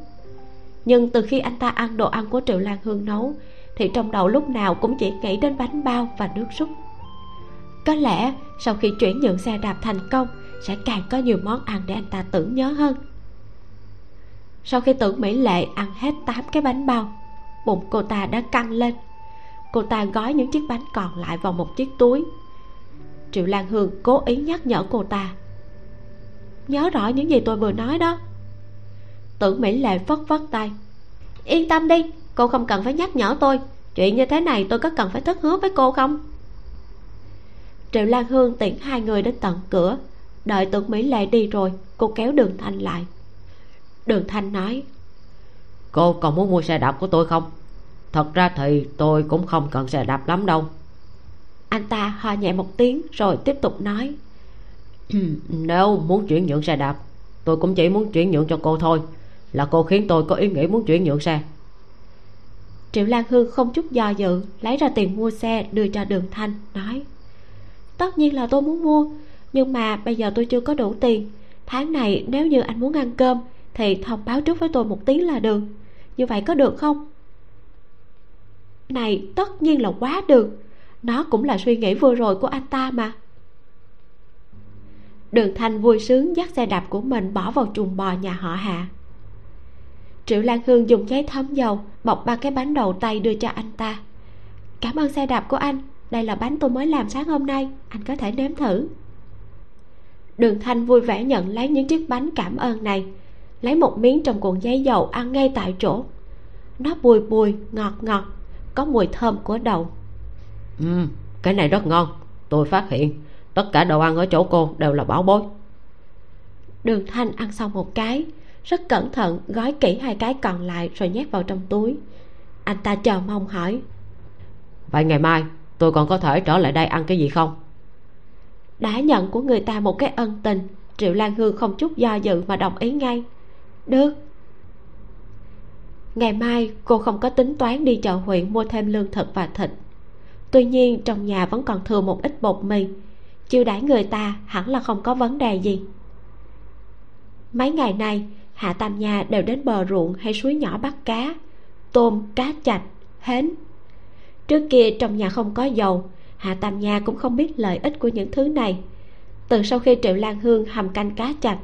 Nhưng từ khi anh ta ăn đồ ăn của triệu lan hương nấu, thì trong đầu lúc nào cũng chỉ nghĩ đến bánh bao và nước súp có lẽ sau khi chuyển nhượng xe đạp thành công, sẽ càng có nhiều món ăn để anh ta tưởng nhớ hơn. Sau khi tưởng mỹ lệ ăn hết tám cái bánh bao bụng cô ta đã căng lên. Cô ta gói những chiếc bánh còn lại vào một chiếc túi. Triệu lan hương cố ý nhắc nhở cô ta. Nhớ rõ những gì tôi vừa nói đó. Tưởng mỹ lệ phất phất tay. Yên tâm đi, cô không cần phải nhắc nhở tôi. Chuyện như thế này tôi có cần phải thất hứa với cô không? Triệu lan hương tiễn hai người đến tận cửa. Đợi tưởng mỹ lệ đi rồi, cô kéo đường thanh lại. Đường thanh nói cô còn muốn mua xe đạp của tôi không? Thật ra thì tôi cũng không cần xe đạp lắm đâu. Anh ta ho nhẹ một tiếng rồi tiếp tục nói. Nếu muốn chuyển nhượng xe đạp tôi cũng chỉ muốn chuyển nhượng cho cô thôi là cô khiến tôi có ý nghĩ muốn chuyển nhượng xe. Triệu lan hương không chút do dự lấy ra tiền mua xe đưa cho đường thanh nói. Tất nhiên là tôi muốn mua nhưng mà bây giờ tôi chưa có đủ tiền. Tháng này nếu như anh muốn ăn cơm thì thông báo trước với tôi một tiếng là được như vậy có được không? Này, tất nhiên là quá được. Nó cũng là suy nghĩ vừa rồi của anh ta mà. Đường thanh vui sướng dắt xe đạp của mình bỏ vào chuồng bò nhà họ hạ. Triệu lan hương dùng giấy thấm dầu, bọc ba cái bánh đầu tay đưa cho anh ta. Cảm ơn xe đạp của anh. Đây là bánh tôi mới làm sáng hôm nay. Anh có thể nếm thử. Đường thanh vui vẻ nhận lấy những chiếc bánh cảm ơn này lấy một miếng trong cuộn giấy dầu ăn ngay tại chỗ. Nó bùi bùi ngọt ngọt có mùi thơm của đậu. Ừ cái này rất ngon tôi phát hiện. Tất cả đồ ăn ở chỗ cô đều là bảo bối. Đường thanh ăn xong một cái rất cẩn thận gói kỹ hai cái còn lại rồi nhét vào trong túi. Anh ta chờ mong hỏi. Vậy ngày mai tôi còn có thể trở lại đây ăn cái gì không? Đã nhận của người ta một cái ân tình triệu lan hương không chút do dự mà đồng ý ngay được. Ngày mai, cô không có tính toán đi chợ huyện mua thêm lương thực và thịt. Tuy nhiên, trong nhà vẫn còn thừa một ít bột mì. Chiêu đãi người ta hẳn là không có vấn đề gì. Mấy ngày nay, hạ tam nha đều đến bờ ruộng hay suối nhỏ bắt cá, tôm, cá chạch, hến. Trước kia trong nhà không có dầu, hạ tam nha cũng không biết lợi ích của những thứ này. Từ sau khi triệu lan hương hầm canh cá chạch,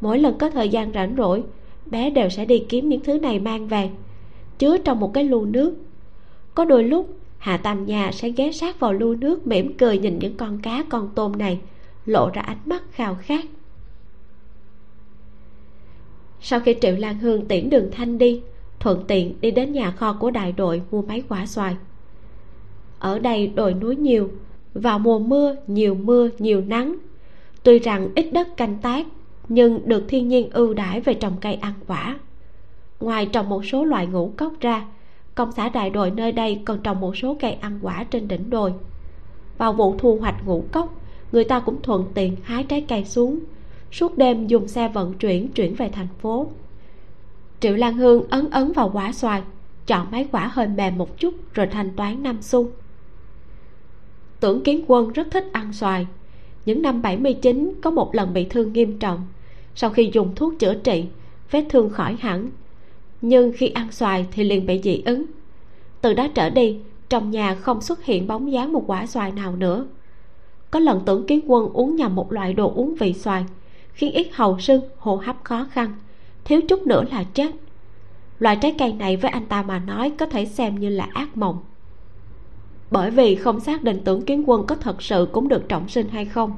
mỗi lần có thời gian rảnh rỗi bé đều sẽ đi kiếm những thứ này mang về, chứa trong một cái lu nước. Có đôi lúc hạ tam nhà sẽ ghé sát vào lu nước mỉm cười nhìn những con cá, con tôm này, lộ ra ánh mắt khao khát. Sau khi triệu lan hương tiễn đường thanh đi, thuận tiện đi đến nhà kho của đại đội mua mấy quả xoài. Ở đây đồi núi nhiều, vào mùa mưa nhiều mưa nhiều nắng. Tuy rằng ít đất canh tác nhưng được thiên nhiên ưu đãi về trồng cây ăn quả. Ngoài trồng một số loại ngũ cốc ra, công xã đại đội nơi đây còn trồng một số cây ăn quả trên đỉnh đồi. Vào vụ thu hoạch ngũ cốc, người ta cũng thuận tiện hái trái cây xuống, suốt đêm dùng xe vận chuyển chuyển về thành phố. Triệu lan hương ấn ấn vào quả xoài, chọn mấy quả hơi mềm một chút rồi thanh toán năm xu. Tưởng kiến quân rất thích ăn xoài những năm 79 có một lần bị thương nghiêm trọng. Sau khi dùng thuốc chữa trị, vết thương khỏi hẳn. Nhưng khi ăn xoài thì liền bị dị ứng. Từ đó trở đi, trong nhà không xuất hiện bóng dáng một quả xoài nào nữa. Có lần tưởng kiến quân uống nhầm một loại đồ uống vị xoài, khiến ít hầu sưng, hô hấp khó khăn, thiếu chút nữa là chết. Loại trái cây này với anh ta mà nói có thể xem như là ác mộng bởi vì không xác định tưởng kiến quân có thật sự cũng được trọng sinh hay không.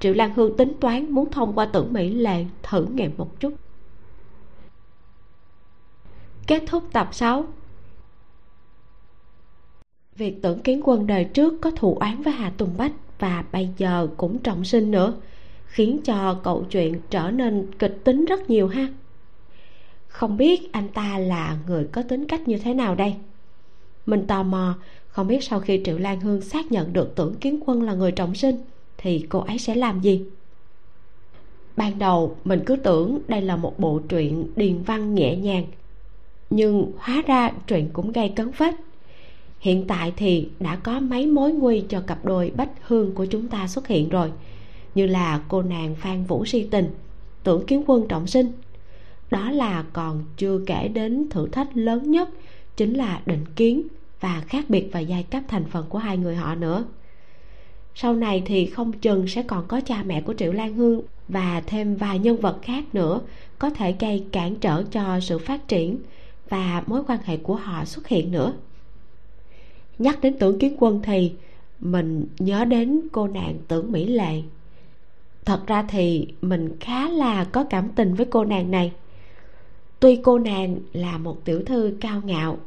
Triệu lan hương tính toán muốn thông qua tưởng mỹ lệ thử nghiệm một chút. Kết thúc tập 6 việc tưởng kiến quân đời trước có thù oán với hà tùng bách và bây giờ cũng trọng sinh nữa, khiến cho cậu chuyện trở nên kịch tính rất nhiều ha. Không biết anh ta là người có tính cách như thế nào đây? Mình tò mò không biết sau khi triệu lan hương xác nhận được tưởng kiến quân là người trọng sinh, thì cô ấy sẽ làm gì? Ban đầu, mình cứ tưởng đây là một bộ truyện điền văn nhẹ nhàng, nhưng hóa ra truyện cũng gây cấn phết. Hiện tại thì đã có mấy mối nguy cho cặp đôi bách hương của chúng ta xuất hiện rồi, như là cô nàng phan vũ si tình, tưởng kiến quân trọng sinh. Đó là còn chưa kể đến thử thách lớn nhất chính là định kiến và khác biệt về giai cấp thành phần của hai người họ nữa. Sau này thì không chừng sẽ còn có cha mẹ của triệu lan hương và thêm vài nhân vật khác nữa có thể gây cản trở cho sự phát triển và mối quan hệ của họ xuất hiện nữa. Nhắc đến tưởng kiến quân thì mình nhớ đến cô nàng tưởng mỹ lệ. Thật ra thì mình khá là có cảm tình với cô nàng này. Tuy cô nàng là một tiểu thư cao ngạo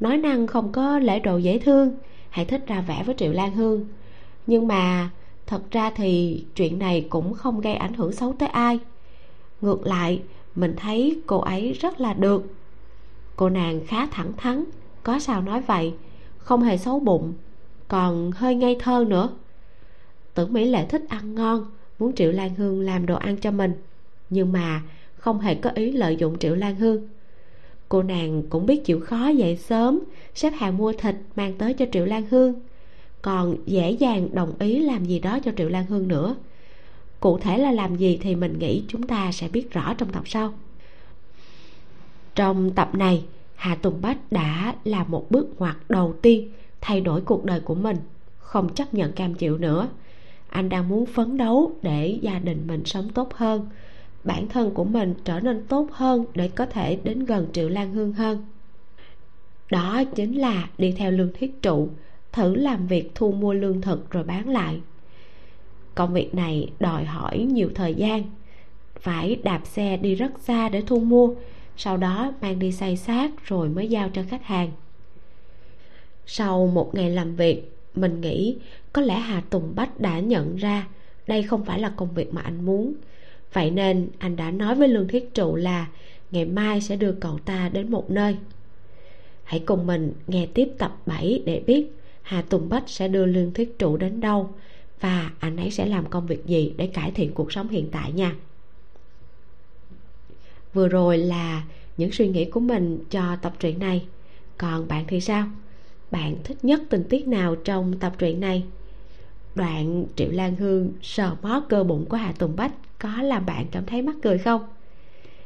nói năng không có lễ độ dễ thương, hãy thích ra vẻ với triệu lan hương. Nhưng mà thật ra thì chuyện này cũng không gây ảnh hưởng xấu tới ai. Ngược lại, mình thấy cô ấy rất là được. Cô nàng khá thẳng thắn, có sao nói vậy, không hề xấu bụng, còn hơi ngây thơ nữa. Tưởng mỹ lệ thích ăn ngon, muốn triệu lan hương làm đồ ăn cho mình, nhưng mà không hề có ý lợi dụng triệu lan hương cô nàng cũng biết chịu khó dậy sớm, xếp hàng mua thịt mang tới cho triệu lan hương. Còn dễ dàng đồng ý làm gì đó cho triệu lan hương nữa. Cụ thể là làm gì thì mình nghĩ chúng ta sẽ biết rõ trong tập sau. Trong tập này, hà tùng bách đã làm một bước ngoặt đầu tiên thay đổi cuộc đời của mình, không chấp nhận cam chịu nữa. Anh đang muốn phấn đấu để gia đình mình sống tốt hơn bản thân của mình trở nên tốt hơn để có thể đến gần triệu lan hương hơn. Đó chính là đi theo lương thiết trụ, thử làm việc thu mua lương thực rồi bán lại. Công việc này đòi hỏi nhiều thời gian, phải đạp xe đi rất xa để thu mua, sau đó mang đi xay xác rồi mới giao cho khách hàng. Sau một ngày làm việc, mình nghĩ có lẽ hà tùng bách đã nhận ra đây không phải là công việc mà anh muốn vậy nên anh đã nói với lương thiết trụ là ngày mai sẽ đưa cậu ta đến một nơi. Hãy cùng mình nghe tiếp tập 7 để biết hà tùng bách sẽ đưa lương thiết trụ đến đâu và anh ấy sẽ làm công việc gì để cải thiện cuộc sống hiện tại nha. Vừa rồi là những suy nghĩ của mình cho tập truyện này. Còn bạn thì sao? Bạn thích nhất tình tiết nào trong tập truyện này? Đoạn triệu lan hương sờ mó cơ bụng của hà tùng bách có làm bạn cảm thấy mắc cười không?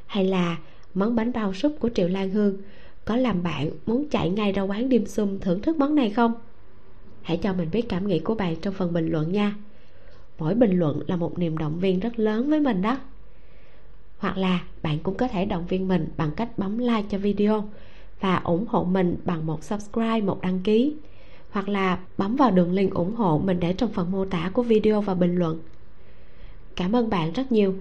Hay là món bánh bao súp của triệu lan hương có làm bạn muốn chạy ngay ra quán dim sum thưởng thức món này không? Hãy cho mình biết cảm nghĩ của bạn trong phần bình luận nha. Mỗi bình luận là một niềm động viên rất lớn với mình đó. Hoặc là bạn cũng có thể động viên mình bằng cách bấm like cho video và ủng hộ mình bằng một subscribe, một đăng ký. Hoặc là bấm vào đường link ủng hộ mình để trong phần mô tả của video và bình luận cảm ơn bạn rất nhiều.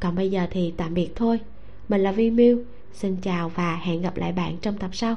Còn bây giờ thì tạm biệt thôi. Mình là vi miu. Xin chào và hẹn gặp lại bạn trong tập sau.